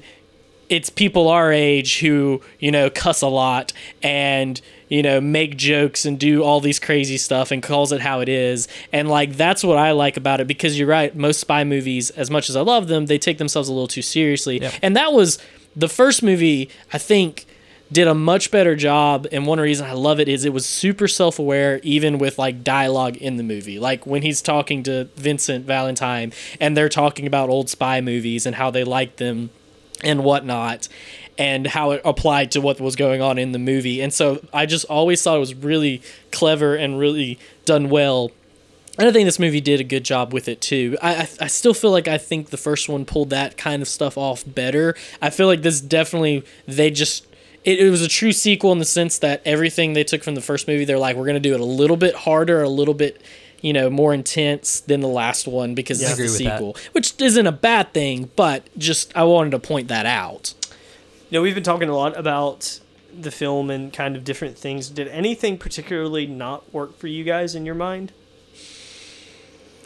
it's people our age who you know cuss a lot and you know make jokes and do all these crazy stuff and calls it how it is. And like that's what i like about it because you're right most spy movies as much as i love them they take themselves a little too seriously. Yep. and that was the first movie i think did a much better job. And one reason i love it is it was super self-aware even with like dialogue in the movie. Like when he's talking to vincent valentine and they're talking about old spy movies and how they like them and whatnot and how it applied to what was going on in the movie and so i just always thought it was really clever and really done well and I think this movie did a good job with it too. I, I I still feel like I think the first one pulled that kind of stuff off better. I feel like this definitely they just it, it was a true sequel in the sense that everything they took from the first movie they're like we're gonna do it a little bit harder, a little bit you know more intense than the last one because Yeah, it's the agree with that. sequel, which isn't a bad thing, but just I wanted to point that out. You know, we've been talking a lot about the film and kind of different things. Did anything particularly not work for you guys in your mind?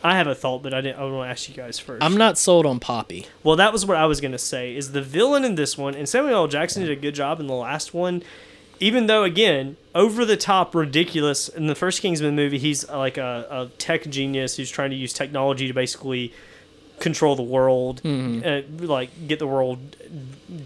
I have a thought, but I didn't. I want to ask you guys first. I'm not sold on Poppy. Well, that was what I was gonna say. Is the villain in this one, and Samuel L. Jackson did a good job in the last one. Even though, again, over the top, ridiculous. In the first Kingsman movie, he's like a, a tech genius who's trying to use technology to basically control the world, uh, like get the world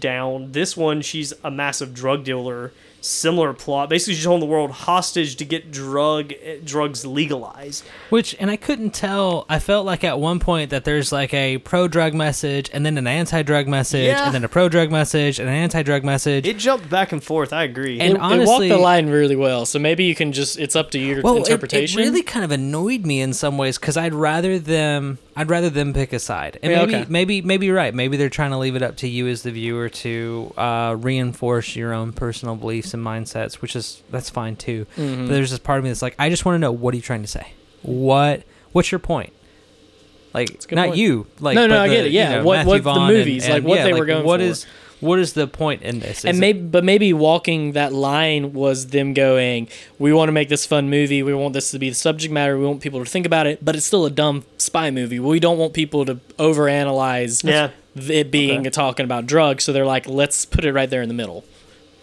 down. This one, she's a massive drug dealer. Similar plot. Basically, she's holding the world hostage to get drug eh, drugs legalized. Which, and I couldn't tell. I felt like at one point that there's like a pro drug message and then an anti drug message Yeah. and then a pro drug message and an anti drug message. It jumped back and forth. I agree. And it, it walked the line really well, so maybe you can just it's up to your well, it, it really kind of annoyed me in some ways because I'd rather them. I'd rather them pick a side. And Yeah, maybe, okay. maybe, maybe you're right. Maybe they're trying to leave it up to you as the viewer to uh, reinforce your own personal beliefs and mindsets, which is that's fine too. Mhm. But there's this part of me that's like, I just want to know what are you trying to say? What What's your point? Like, not point. you. Like, No, no, but I get it, yeah. you know, What- what the Vaughn and- movies, like, and, what yeah, they were going What for. is what is the point in this? and Is it- maybe but maybe walking that line was them going we want to make this fun movie we want this to be the subject matter we want people to think about it but it's still a dumb spy movie we don't want people to overanalyze Yeah. it being Okay. talking about drugs so they're like let's put it right there in the middle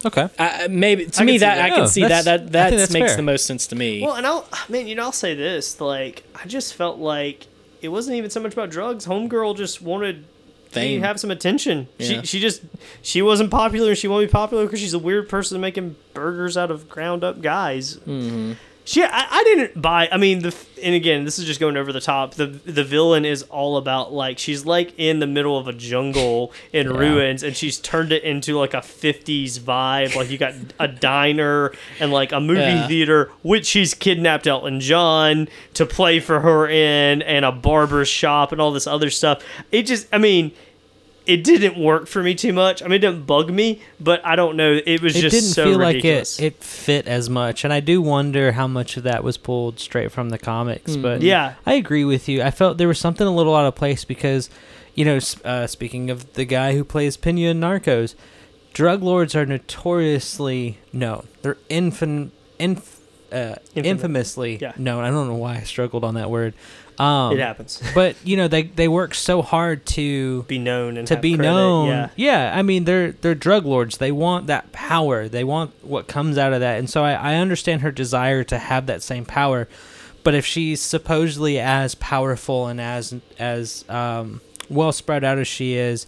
okay. I, I- maybe to I me that, that. i can No, see that that that makes fair. the most sense to me Well, and I'll, man, you know, I'll say this: like, I just felt like it wasn't even so much about drugs. Homegirl just wanted Fame. have some attention. Yeah. She, she just, she wasn't popular, and she won't be popular because she's a weird person making burgers out of ground up guys. Mhm. She, I, I didn't buy. I mean, the and again, this is just going over the top. The the villain is all about like she's like in the middle of a jungle in Yeah. ruins, and she's turned it into like a '50s vibe. Like you got a diner and like a movie Yeah. theater, which she's kidnapped Elton John to play for her in, and a barber shop and all this other stuff. It just, I mean. It didn't work for me too much. I mean, it didn't bug me, but I don't know. It was just so serious. it just didn't so feel ridiculous. like it it fit as much and i do wonder how much of that was pulled straight from the comics but Mm. Yeah. i agree with you i felt there was something a little out of place because you know uh, speaking of the guy who plays Peña in narcos drug lords are notoriously known they're infin, inf, uh, infamously Yeah. known i don't know why i struggled on that word um, it happens. but you know they they work so hard to Be known and to be credit, known. Yeah. I mean they're they're drug lords. They want that power. They want what comes out of that. And so I, I understand her desire to have that same power. But if she's supposedly as powerful and as as um, well spread out as she is,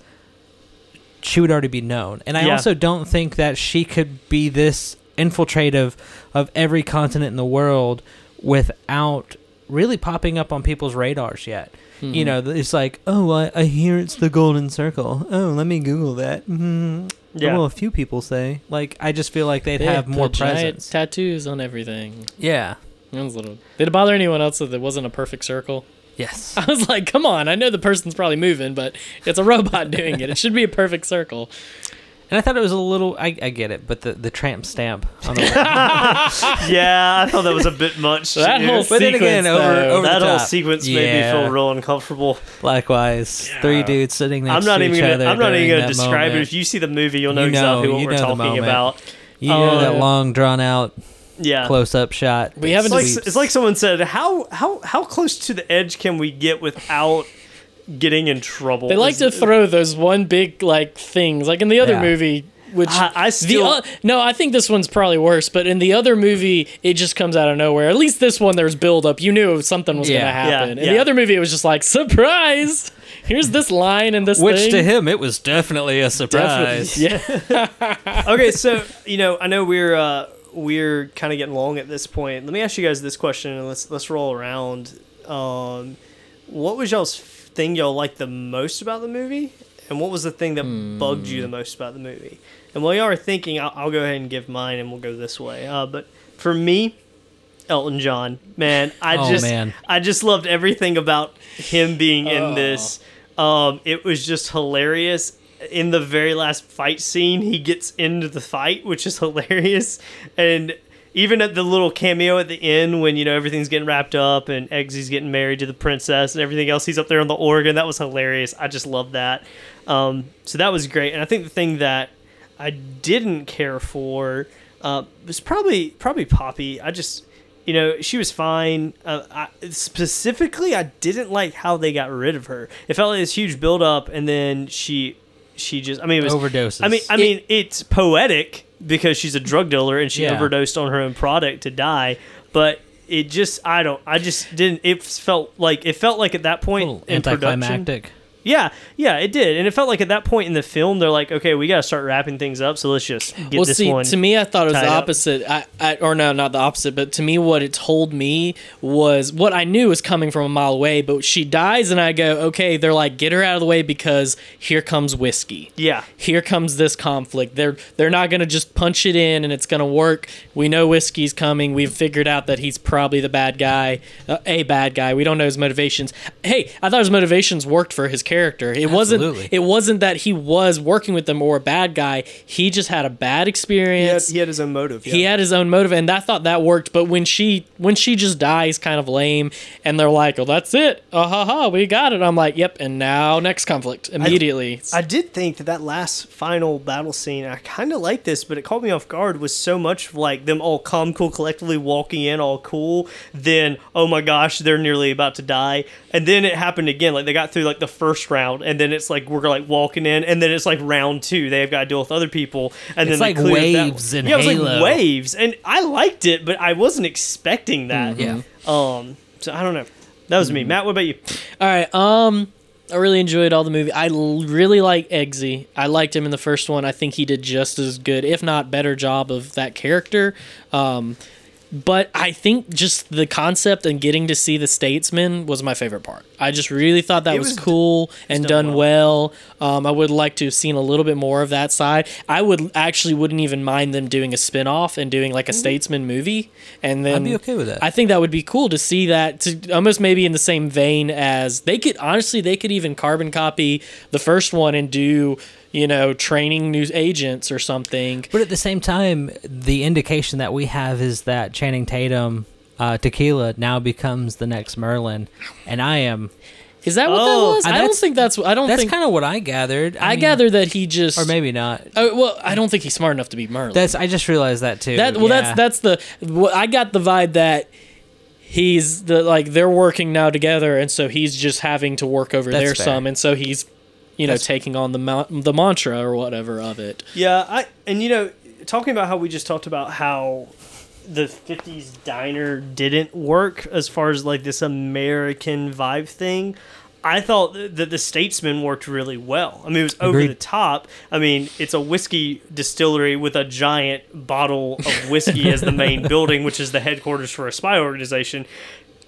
she would already be known. And I Yeah. also don't think that she could be this infiltrative of every continent in the world without really popping up on people's radars yet. Mm-hmm. You know, it's like, oh, I, I hear it's the golden circle. Oh, let me Google that. Mm-hmm. Yeah. Well, a few people say. Like, I just feel like they'd They have more giant presence. tattoos on everything yeah. That was a little did it bother anyone else that it wasn't a perfect circle Yes. I was like, come on, I know the person's probably moving, but it's a robot doing it. It should be a perfect circle. And I thought it was a little. I, I get it, but the, the tramp stamp on the yeah, I thought that was a bit much. That dude. whole But then again, sequence, over- over- that the whole top. sequence made me feel real uncomfortable. likewise three dudes sitting next I'm not to even each gonna. other. I'm not even gonna that describe it. If you see the movie, you'll know You know- exactly what you we're know the talking moment. about. You know that Uh, long drawn out Yeah. close up shot. We haven't It's like, it's like someone said, "How how how close to the edge can we get without getting in trouble?" They like to throw those one big like things, like in the other Yeah. movie. Which I- I the still- o- no, I think this one's probably worse. But in the other movie, it just comes out of nowhere. At least this one, there's build up. You knew something was Yeah. gonna Yeah, happen. In yeah. the other movie, it was just like surprise. Here's this line and this Which thing. to him it was definitely a Definitely. surprise. Yeah. okay, so you know, I know we're uh, we're kind of getting long at this point. Let me ask you guys this question, and let's let's roll around. Um, what was y'all's thing y'all liked the most about the movie, and what was the thing that bugged you the most about the movie? And while y'all are thinking, I'll, I'll go ahead and give mine, and we'll go this way. Uh, but for me, Elton John, man, I Oh, just man. I just loved everything about him being in Oh. this. Um, it was just hilarious. In the very last fight scene, he gets into the fight, which is hilarious. And even at the little cameo at the end, when you know everything's getting wrapped up and Eggsy's getting married to the princess and everything else, he's up there on the organ. That was hilarious. I just love that. Um, so that was great. And I think the thing that I didn't care for uh, was probably probably Poppy. I just you know she was fine. Uh, I, specifically, I didn't like how they got rid of her. It felt like this huge build up, and then she she just I mean it was Overdoses. I mean I mean it's poetic because she's a drug dealer and she Yeah. overdosed on her own product to die, but. It just I don't I just didn't it felt like it felt like at that point in production anticlimactic. Yeah, yeah, it did, and it felt like at that point in the film, they're like, okay, we got to start wrapping things up, so let's just get well, this see, one. to me, I thought it was the opposite. I, I, or no, not the opposite. But to me, what it told me was what I knew was coming from a mile away. But she dies, and I go, okay. They're like, get her out of the way because here comes whiskey. yeah, Here comes this conflict. They're they're not gonna just punch it in and it's gonna work. We know whiskey's coming. We've figured out that he's probably the bad guy, uh, a bad guy. We don't know his motivations. Hey, I thought his motivations worked for his character. It wasn't. It wasn't that he was working with them or a bad guy. He just had a bad he had, experience. he had his own motive. He had his own motive, and I thought that worked. But when she when she just dies, kind of lame, and they're like, "Oh, that's it. Ah ha ha, we got it." I'm like, "Yep." And now next conflict immediately. I did think that that last final battle scene, I kind of liked this, but it caught me off guard. Was so much like them all calm, cool, collectively walking in, all cool. Then, oh my gosh, they're nearly about to die, and then it happened again. Like they got through like the first round, and then it's like we're like walking in, and then it's like round two. They've got to deal with other people, and It's then like they waves one. in yeah, it was Halo. like waves, and I liked it, but I wasn't expecting that. Yeah. Um. So I don't know. That was me, Matt. What about you? All right. Um, I really enjoyed all the movie. I l- really like Eggsy. I liked him in the first one. I think he did just as good, if not better, job of that character. Um, but I think just the concept and getting to see the statesman was my favorite part. I just really thought that was, was d- cool and done done well. Um, I would like to have seen a little bit more of that side. I would actually wouldn't even mind them doing a spin off and doing like a statesman movie, and then I'd be okay with that. I think that would be cool to see that to almost maybe in the same vein as they could honestly they could even carbon copy the first one and do you know training new agents or something. But at the same time, the indication that we have is that Channing Tatum, uh, Tequila, now becomes the next Merlin, and I am. Is that what Oh, that was? I don't think that's. I don't That's kind of what I gathered. I mean, gather that he just or maybe not. Oh, well, I don't think he's smart enough to be Merlin. That's I just realized that too. that well, yeah. that's that's the. What I got the vibe that. He's the like they're working now together, and so he's just having to work over That's there fair. some, and so he's, you know, That's- taking on the ma- the mantra or whatever of it. Yeah, I and you know, talking about how we just talked about how the 50s diner didn't work as far as like this American vibe thing. I thought that the Statesman worked really well. I mean, it was over Agreed. the top. I mean, it's a whiskey distillery with a giant bottle of whiskey as the main building, which is the headquarters for a spy organization.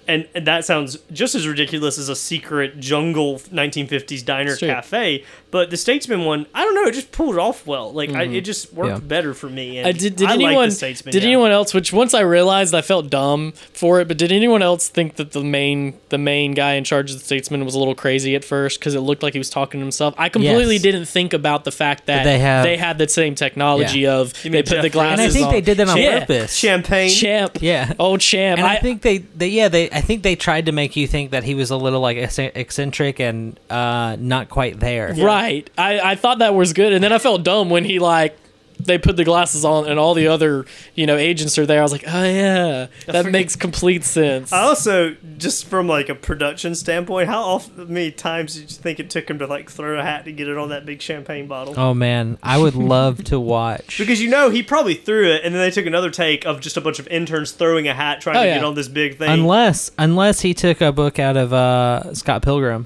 And, and that sounds just as ridiculous as a secret jungle 1950s diner cafe. But the Statesman one, I don't know, it just pulled off well. Like I, it just worked Yeah. better for me. And I did. Did I anyone? the Statesman, did yeah. anyone else? Which once I realized, I felt dumb for it. But did anyone else think that the main the main guy in charge of the statesman was a little crazy at first because it looked like he was talking to himself? I completely Yes. didn't think about the fact that they have- they had the same technology of You they mean put the glasses. And I think on. they did that on Yeah. purpose. champagne? Champ. Yeah. Old champ. And I, think they, they, yeah, they, I think they tried to make you think that he was a little like eccentric and uh, not quite there. Right. I, I thought that was good. And then I felt dumb when he like they put the glasses on and all the other, you know, agents are there. I was like, Oh yeah. That makes complete sense. I also, just from like a production standpoint, how often many times did you think it took him to like throw a hat to get it on that big champagne bottle? Oh man, I would love to watch. Because you know he probably threw it, and then they took another take of just a bunch of interns throwing a hat trying Oh, to yeah. get on this big thing. Unless, unless he took a book out of uh, Scott Pilgrim,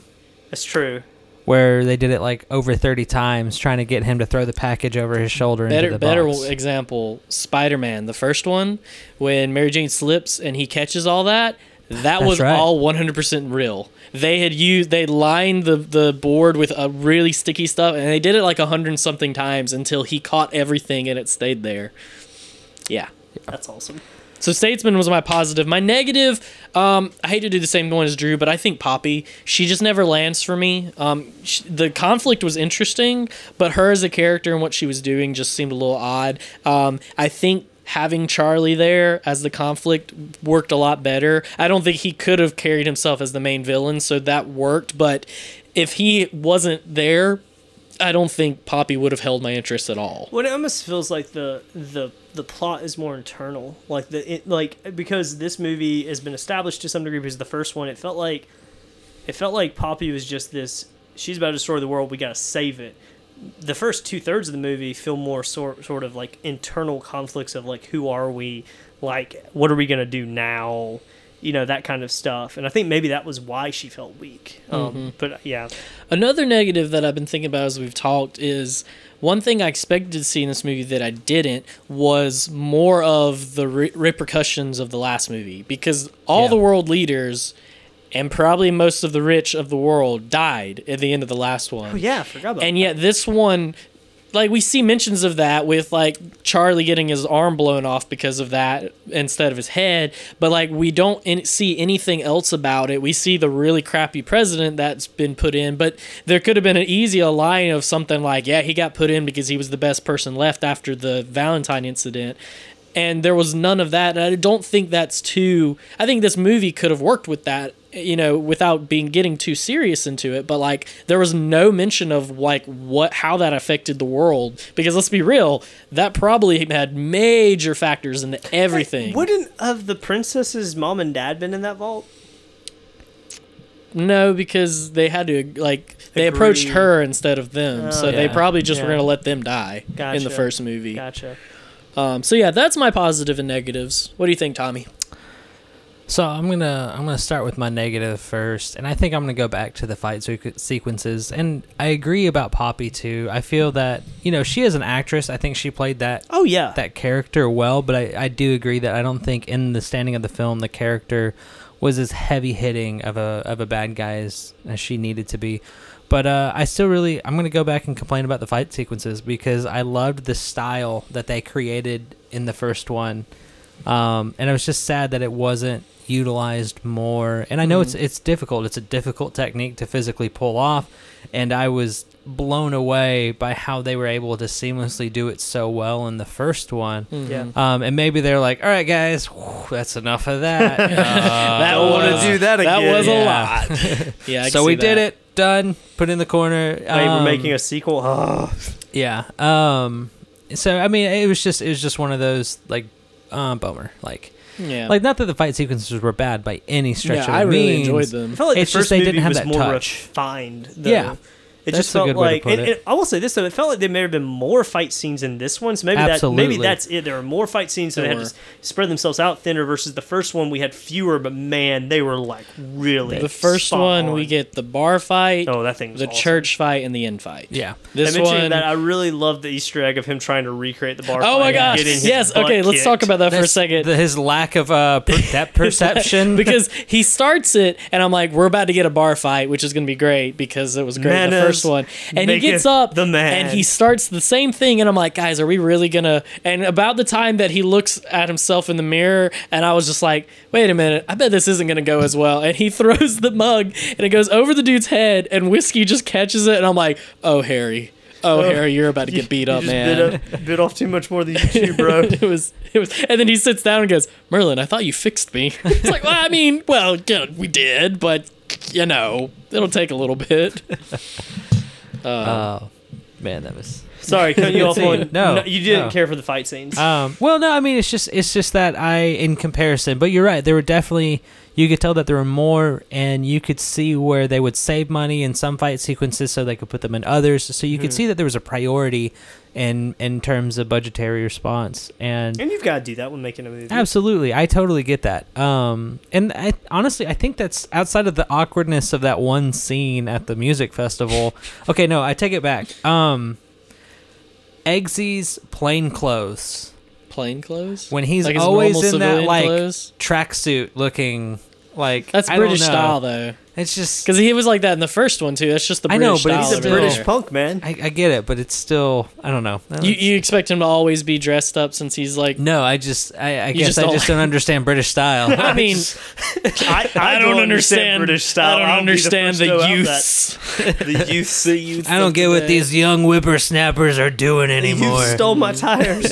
That's true. Where they did it like over thirty times, trying to get him to throw the package over his shoulder better into the better box. example, Spider Man, the first one, when Mary Jane slips and he catches all that. That That's was right. all 100% real. They had used, they lined the, the board with a really sticky stuff, and they did it like a hundred something times until he caught everything and it stayed there. Yeah. That's awesome. So Statesman was my positive. My negative, um, I hate to do the same one as Drew, but I think Poppy, she just never lands for me. Um, sh- the conflict was interesting, but her as a character and what she was doing just seemed a little odd. Um, I think having Charlie there as the conflict worked a lot better. I don't think he could have carried himself as the main villain, so that worked. But if he wasn't there, I don't think Poppy would have held my interest at all. Well, it almost feels like the the the plot is more internal, like the it, like because this movie has been established to some degree because the first one it felt like it felt like Poppy was just this. She's about to destroy the world. We gotta save it. The first two thirds of the movie feel more sort sort of like internal conflicts of like who are we, like what are we gonna do now, you know that kind of stuff. And I think maybe that was why she felt weak. Um, But yeah, Another negative that I've been thinking about as we've talked is one thing I expected to see in this movie that I didn't was more of the re- repercussions of the last movie because all Yeah. the world leaders and probably most of the rich of the world died at the end of the last one. oh yeah, I forgot about. And yet this one like we see mentions of that with like Charlie getting his arm blown off because of that instead of his head, but like we don't in- see anything else about it. We see the really crappy president that's been put in, but there could have been an easy line of something like, yeah, he got put in because he was the best person left after the Valentine incident. And there was none of that. And I don't think that's too. I think this movie could have worked with that, you know, without being getting too serious into it. But like, there was no mention of like what how that affected the world. Because let's be real, that probably had major factors into everything. Wouldn't have the princess's mom and dad been in that vault? No, because they had to like they approached her instead of them, Oh, so they probably just were gonna let them die in the first movie. Gotcha. Um, so yeah, that's my positive and negatives. What do you think, Tommy? So I'm gonna I'm gonna start with my negative first, and I think I'm gonna go back to the fight sequences. And I agree about Poppy too. I feel that you know she is an actress. I think she played that Oh yeah. that character well, but I, I do agree that I don't think in the standing of the film the character was as heavy hitting of a of a bad guy as, as she needed to be. But uh, I still really I'm gonna go back and complain about the fight sequences because I loved the style that they created in the first one, um, and I was just sad that it wasn't utilized more. And I know it's it's difficult. It's a difficult technique to physically pull off, and I was blown away by how they were able to seamlessly do it so well in the first one. Yeah. Um, and maybe they're like, all right, guys, whew, that's enough of that. Uh, That don't wanna was- do that again. That again. was a lot. yeah. So we see did it. Done. Put in the corner. Wait, we're Um, making a sequel. Yeah. Um. So I mean, it was just it was just one of those like, um, bummer. Like, Yeah. like not that the fight sequences were bad by any stretch yeah, of the I really means. enjoyed them. I felt like It's the just first they movie didn't have was that more touch. refined. Though. Yeah. It That's just a felt good way to like, put and, it. and I will say this though, it felt like there may have been more fight scenes in this one. So maybe that maybe that's it. There are more fight scenes, so they There had to spread themselves out thinner. Versus the first one, we had fewer, but man, they were like really. The first spot one we get the bar fight, Oh, that thing. Was the awesome. church fight, and the end fight. Yeah. This I mentioned one. that I really love the Easter egg of him trying to recreate the bar. oh fight my and gosh! his Yes. butt Okay, let's talk about that for a second. the- his lack of uh, per- depth perception. because he starts it and I'm like, we're about to get a bar fight, which is going to be great because it was great in the Manners first one. And he gets up the man. and he starts the same thing. And I'm like, guys, are we really to? And about the time that he looks at himself in the mirror, and I was just like, wait a minute, I bet this isn't going to go as well. And he throws the mug and it goes over the dude's head, and Whiskey just catches it. And I'm like, oh, Harry. Oh, Oh, Harry, you're about to get beat up, man. Bit, up, bit off too much more than you chew, bro. it was it was and then he sits down and goes merlin i thought you fixed me it's like well i mean well yeah, we did but you know it'll take a little bit uh, oh man, that was. Sorry, cutting you off on. no, you didn't no. care for the fight scenes. Um, well, no, I mean it's just it's just that I in comparison, but you're right. There were definitely you could tell that there were more, and you could see where they would save money in some fight sequences so they could put them in others. So you could Mhm. see that there was a priority in in terms of budgetary response, and and you've got to do that when making a movie. Absolutely, I totally get that. Um, and I honestly, I think that's outside of the awkwardness of that one scene at the music festival. Okay, no, I take it back. Um, Eggsy's plain clothes plain clothes when he's Like always in that civilian like clothes? tracksuit looking like that's I don't british know. style though It's just because he was like that in the first one too that's just the I british know, but style he's He's a a over British punk, man. I, I get it, but it's still I don't know. you, you expect him to always be dressed up since he's like no, I just I, I guess just I don't just don't understand British style. I mean, I, I, don't understand British style. I don't I'll be understand first the, to out youths. that. The youths. the youths. I don't of get what today. these young whippersnappers are doing The anymore. youths stole my tires.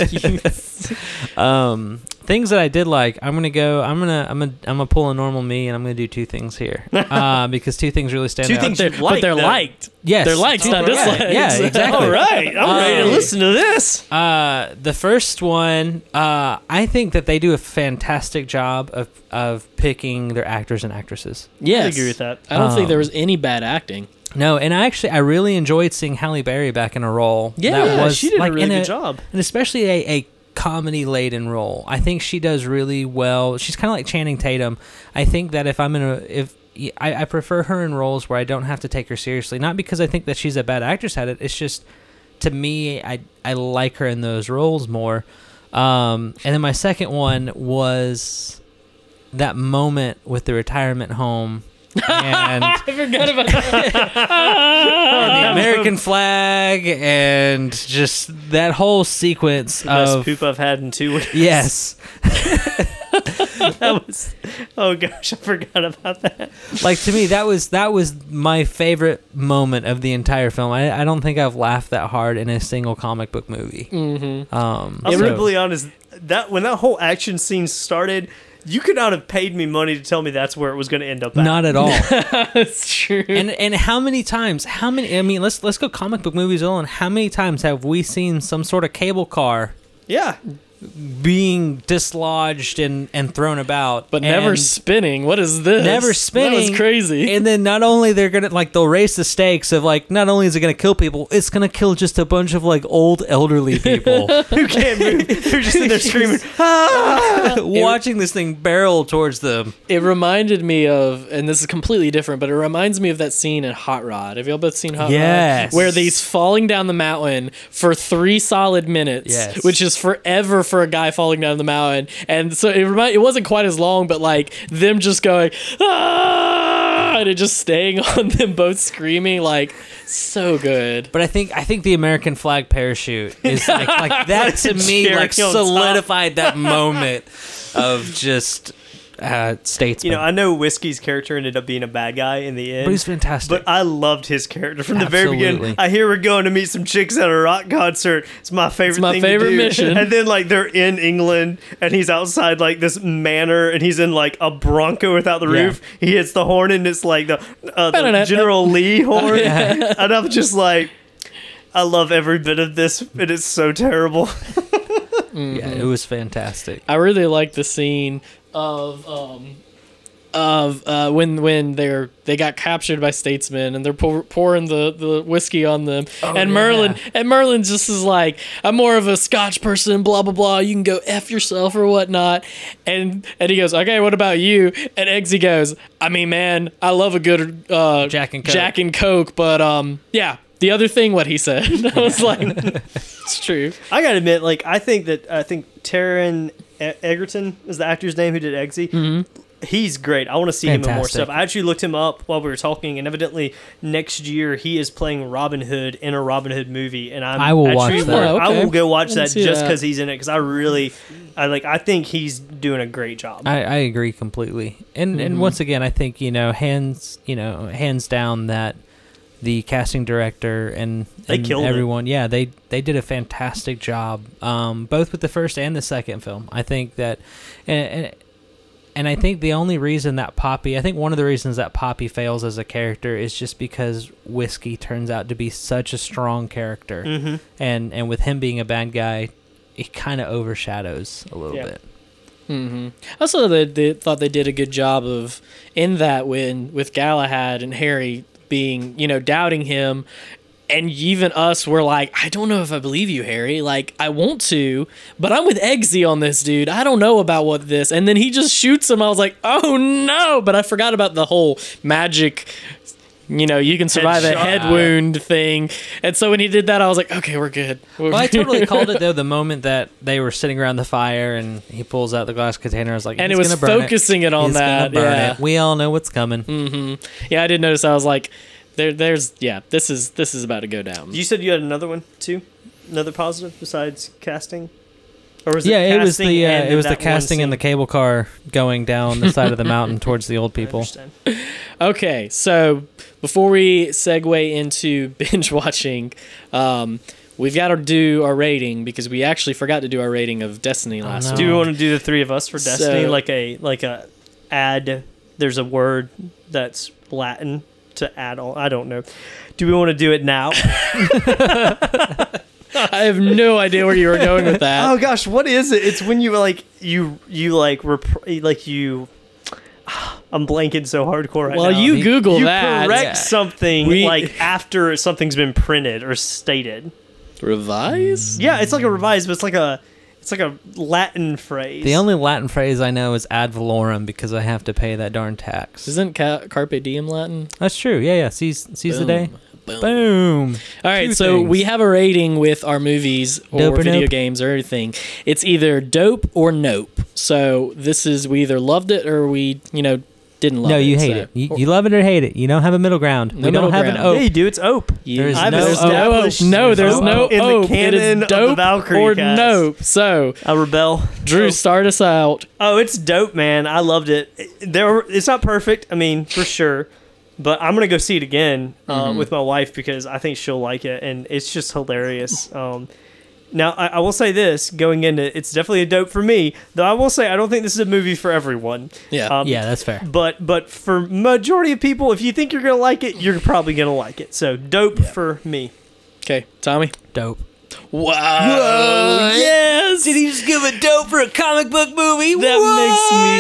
Um, things that I did like. I'm gonna go. I'm gonna. I'm gonna. I'm gonna pull a normal me, and I'm gonna do two things here. Uh, because two things really stand Two out. things They're- you but they're though. liked. Yes, They're likes, two- not yeah, dislikes. Yeah, exactly. All right, I'm ready to Um, listen to this. Uh, the first one, uh, I think that they do a fantastic job of of picking their actors and actresses. Yes, I agree with that. I don't think Um, there was any bad acting. No, and I actually I really enjoyed seeing Halle Berry back in a role. Yeah, that was she did like a really in good job. and especially a, a comedy laden role. I think she does really well. She's kind of like Channing Tatum. I think that if I'm in a if I, I prefer her in roles where I don't have to take her seriously, not because I think that she's a bad actress at it. It's just to me, I I like her in those roles more. Um, and then my second one was that moment with the retirement home and I forgot about that. the American flag and just that whole sequence The best of poop I've had in two weeks. yes, that was. Oh gosh, I forgot about that. like to me that was that was my favorite moment of the entire film. I, I don't think I've laughed that hard in a single comic book movie. mm-hmm. Um, I'm so- gonna honest. That when that whole action scene started, you could not have paid me money to tell me that's where it was going to end up. At. not at all. That's true. and and how many times? How many? I mean, let's let's go comic book movies alone. How many times have we seen some sort of cable car yeah, being dislodged and and thrown about, but never and- spinning. What is this? Never spinning. That was crazy. and then not only they're gonna like they'll raise the stakes of like not only is it gonna kill people, it's gonna kill just a bunch of like old elderly people who can't move? They're just in there screaming. Ah! watching this thing barrel towards them. It reminded me of, and this is completely different, but it reminds me of that scene in Hot Rod. Have y'all both seen Hot Yes. Rod? Where he's falling down the mountain for three solid minutes, Yes. which is forever for a guy falling down the mountain. And so it remind, it wasn't quite as long, but like them just going, ah, and it just staying on them both screaming, like so good. But I think I think the American flag parachute is like, like that to me like solidified that moment of just uh statesman. You know, I know Whiskey's character ended up being a bad guy in the end. but he's fantastic. But I loved his character from the very beginning. I hear we're going to meet some chicks at a rock concert. It's my favorite. my thing favorite to do. mission. And then like they're in England, and he's outside like this manor, and he's in like a Bronco without the Yeah. roof. He hits the horn, and it's like the, uh, the General Lee horn. And I'm just like, I love every bit of this. It is so terrible. yeah, it was fantastic. I really like the scene of um of uh, when when they're they got captured by statesmen and they're pour, pouring the, the whiskey on them. And Merlin and Merlin just is like I'm more of a Scotch person blah blah blah. You can go f yourself or whatnot. And and he goes okay what about you? And Eggsy goes I mean man I love a good uh, Jack and Coke. Jack and Coke but um yeah the other thing what he said I was like it's true I gotta admit, like I think that I think Taron E- Egerton is the actor's name who did Eggsy. Mm-hmm. He's great. I want to see him in more stuff. I actually looked him up while we were talking, and evidently next year he is playing Robin Hood in a Robin Hood movie. And I'm I will watch that. Oh, I will go watch that just because he's in it. Because I really, I like. I think he's doing a great job. I, I agree completely. And Mm-hmm. and once again, I think you know hands you know hands down that the casting director and, They and killed it. everyone, yeah, they they did a fantastic job, um, both with the first and the second film. I think that, and, and and I think the only reason that Poppy, I think one of the reasons that Poppy fails as a character is just because Whiskey turns out to be such a strong character, mm-hmm. and and with him being a bad guy, it kind of overshadows a little Yeah. bit. hmm Also, they, they thought they did a good job of in that when with Galahad and Harry being, you know, doubting him, and even us were like, I don't know if I believe you, Harry. Like, I want to, but I'm with Eggsy on this, dude. I don't know about what this. And then he just shoots him. I was like, oh no! But I forgot about the whole magic. You know, you can survive a head wound thing. And so when he did that, I was like, okay, we're good. We're Well, I totally called it though. The moment that they were sitting around the fire and he pulls out the glass container, I was like, and it was burn focusing it, on He's that. burn yeah. it. We all know what's coming. hmm Yeah, I did notice. I was like, there, there's, yeah, this is this is about to go down. You said you had another one too, another positive besides casting, or was yeah, it was the uh, it was the casting in the cable car going down the side of the mountain towards the old people. Okay, so before we segue into binge watching, um, we've got to do our rating because we actually forgot to do our rating of Destiny last no. week. Do we want to do the three of us for Destiny, So- like a like a add? There's a word that's Latin to add on. I don't know. Do we want to do it now? I have no idea where you were going with that. oh gosh, what is it? It's when you like you you like rep- like you. I'm blanking so hardcore right well, now. you You- Google you that. correct Yeah. something We- like after something's been printed or stated. Revise? Yeah, it's like a revised, but it's like a it's like a Latin phrase. The only Latin phrase I know is ad valorem because I have to pay that darn tax. Isn't ca- carpe diem Latin? That's true. Yeah, yeah. Seize, seize the day. Boom. Boom. Boom. All right, Two so things. we have a rating with our movies or or video nope? games or anything. It's either dope or nope. So this is we either loved it or we, you know, didn't love no, it. you hate so- it. You, you love it or hate it. You don't have a middle ground. No we don't have ground. an ope. yeah, you do. It's ope. You- There's I've no there's no established ope. No, there's ope no in the ope. It canon is of the dope Valkyrie or cast. nope. So I rebel. Drew, start us out. Oh, it's dope, man. I loved it. There, it's not perfect. I mean, for sure, but I'm gonna go see it again uh, Mhm. with my wife because I think she'll like it, and it's just hilarious. Um, now, I, I will say this: going into, it's definitely a dope for me. Though I will say, I don't think this is a movie for everyone. Yeah. Um, Yeah, that's fair. But but for majority of people, if you think you're gonna like it, you're probably gonna like it. So dope for me. Okay, Tommy. Dope. Wow. yes. Did he just give a dope for a comic book movie? That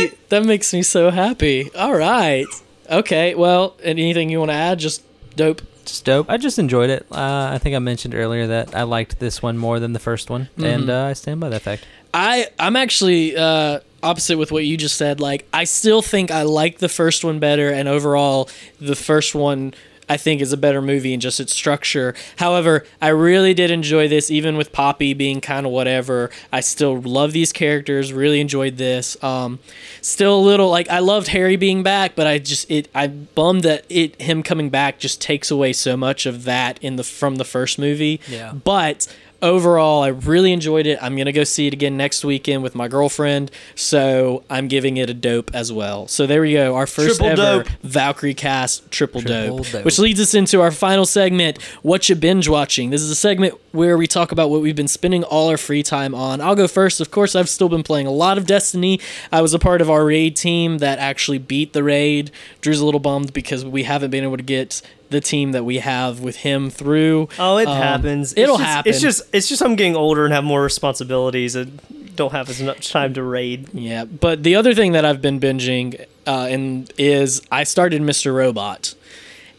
makes me that makes me so happy. All right. Okay. Well, anything you want to add? Just dope. Just dope. I just enjoyed it. Uh, I think I mentioned earlier that I liked this one more than the first one, and Mhm. uh, I stand by that fact. I I'm actually uh, opposite with what you just said. Like I still think I like the first one better, and overall, the first one I think is a better movie in just its structure. However, I really did enjoy this, even with Poppy being kind of whatever. I still love these characters. Really enjoyed this. Um, still a little like I loved Harry being back, but I just it I bummed that it him coming back just takes away so much of that in the from the first movie. Yeah. But overall, I really enjoyed it. I'm gonna go see it again next weekend with my girlfriend, so I'm giving it a dope as well. So there we go, our first Triple ever dope. Valkyrie cast triple, Triple dope, dope. which leads us into our final segment, what you binge watching. This is a segment where we talk about what we've been spending all our free time on. I'll go first. Of course, I've still been playing a lot of Destiny. I was a part of our raid team that actually beat the raid. Drew's a little bummed because we haven't been able to get the team that we have with him through. Oh, it Um, happens. It's it'll just- happen. It's just it's just I'm getting older and have more responsibilities and don't have as much time to raid. Yeah, but the other thing that I've been binging uh, and is I started Mr. Robot,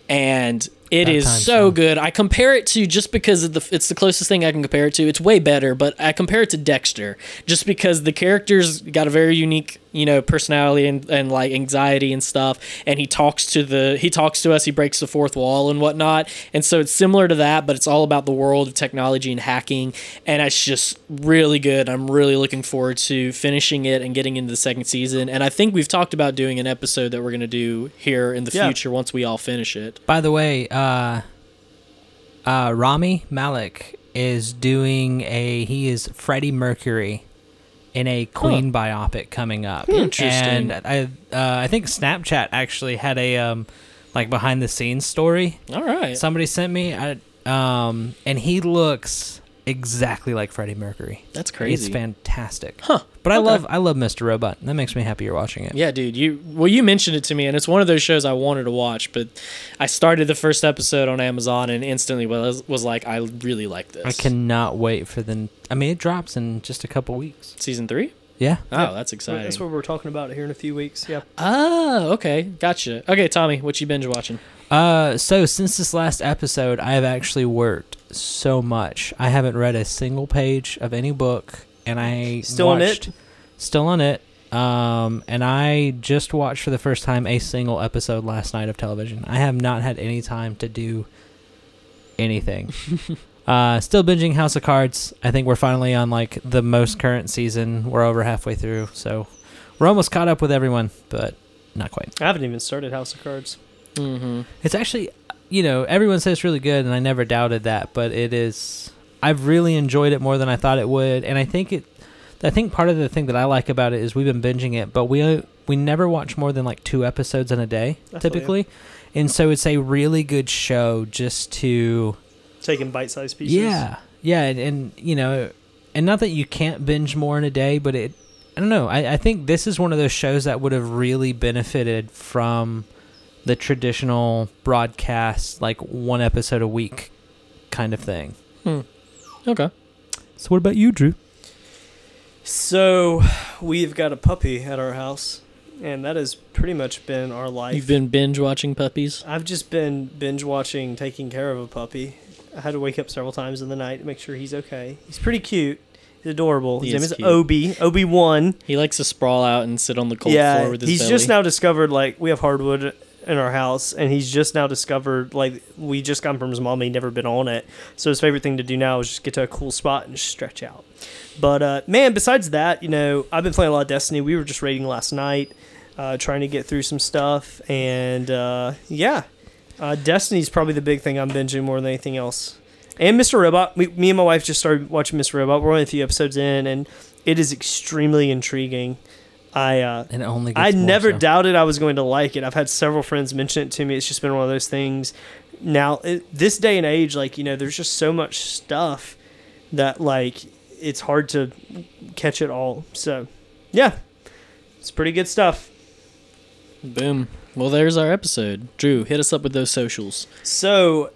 and it About is time, so son. good. I compare it to just because of the it's the closest thing I can compare it to. It's way better, but I compare it to Dexter just because the characters got a very unique, you know, personality and, and like anxiety and stuff. And he talks to the he talks to us. He breaks the fourth wall and whatnot. And so it's similar to that, but it's all about the world of technology and hacking. And it's just really good. I'm really looking forward to finishing it and getting into the second season. And I think we've talked about doing an episode that we're gonna do here in the Yeah. future once we all finish it. By the way, uh, uh, Rami Malek is doing a. He is Freddie Mercury in a Queen biopic coming up. Interesting. And I, uh, I think Snapchat actually had a um, like behind the scenes story. All right. Somebody sent me. I, um, and he looks exactly like Freddie Mercury. That's crazy. It's fantastic. Huh. But I Okay. love I love Mr. Robot. That makes me happy you're watching it. Yeah, dude. You well, you mentioned it to me, and it's one of those shows I wanted to watch. But I started the first episode on Amazon and instantly was was like, I really like this. I cannot wait for the. I mean, it drops in just a couple weeks. season three. Yeah. Oh, that's exciting. That's what we're talking about here in a few weeks. Yeah. oh, okay, gotcha. Okay, Tommy, what you binge watching? Uh, so since this last episode, I have actually worked so much. I haven't read a single page of any book, and I Still on watched, it? Still on it. Um, and I just watched for the first time a single episode last night of television. I have not had any time to do anything. uh, still binging House of Cards. I think we're finally on like the most current season. We're over halfway through, so we're almost caught up with everyone, but not quite. I haven't even started House of Cards. Mm-hmm. It's actually, you know, everyone says it's really good, and I never doubted that. But it is, I've really enjoyed it more than I thought it would, and I think it. I think part of the thing that I like about it is we've been binging it, but we uh, we never watch more than like two episodes in a day ya. typically, and so it's a really good show just to Taking bite-sized pieces. yeah yeah and, and you know and not that you can't binge more in a day, but it I don't know I, I think this is one of those shows that would have really benefited from the traditional broadcast like one episode a week kind of thing. Hmm. Okay. So what about you, Drew? So we've got a puppy at our house, and that has pretty much been our life. You've been binge watching puppies. I've just been binge watching, taking care of a puppy. I had to wake up several times in the night to make sure he's okay. He's pretty cute. He's adorable. His He name is is cute. Obi. Obi-Wan. He likes to sprawl out and sit on the cold yeah, floor with his he's belly. just now discovered like we have hardwood in our house, and he's just now discovered like we just got from his mom. He'd never been on it, so his favorite thing to do now is just get to a cool spot and stretch out. But uh, man, besides that, you know, I've been playing a lot of Destiny. We were just raiding last night, uh, trying to get through some stuff, and uh, yeah, uh, Destiny's probably the big thing I'm binging more than anything else. And Mr. Robot, we, me and my wife just started watching Mr. Robot. We're only a few episodes in, and it is extremely intriguing. I uh, And it only gets I more never so. doubted I was going to like it. I've had several friends mention it to me. It's just been one of those things. Now, it, this day and age, like you know, there's just so much stuff that like it's hard to catch it all. So, yeah, it's pretty good stuff. Boom. Well, there's our episode. Drew, hit us up with those socials. So,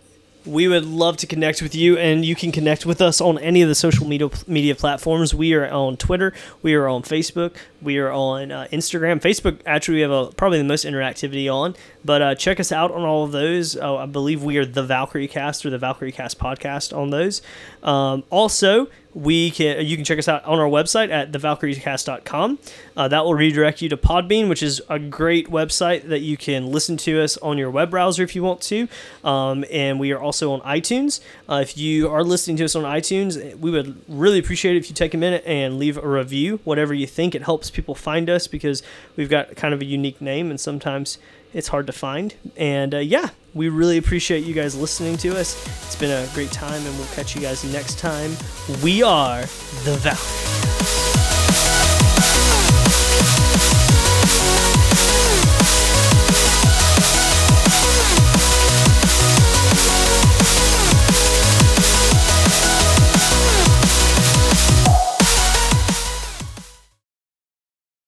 we would love to connect with you, and you can connect with us on any of the social media media platforms. We are on Twitter, we are on Facebook, we are on uh, Instagram. Facebook, actually, we have a, probably the most interactivity on. But uh, check us out on all of those. Uh, I believe we are the Valkyrie Cast or the Valkyrie Cast podcast on those. Um, also, we can you can check us out on our website at thevalkyriecast.com. Uh, that will redirect you to Podbean, which is a great website that you can listen to us on your web browser if you want to. Um, and we are also on iTunes. Uh, if you are listening to us on iTunes, we would really appreciate it if you take a minute and leave a review, whatever you think. It helps people find us because we've got kind of a unique name and sometimes it's hard to find. And uh, yeah, we really appreciate you guys listening to us. It's been a great time, and we'll catch you guys next time. We are the Valkyrie.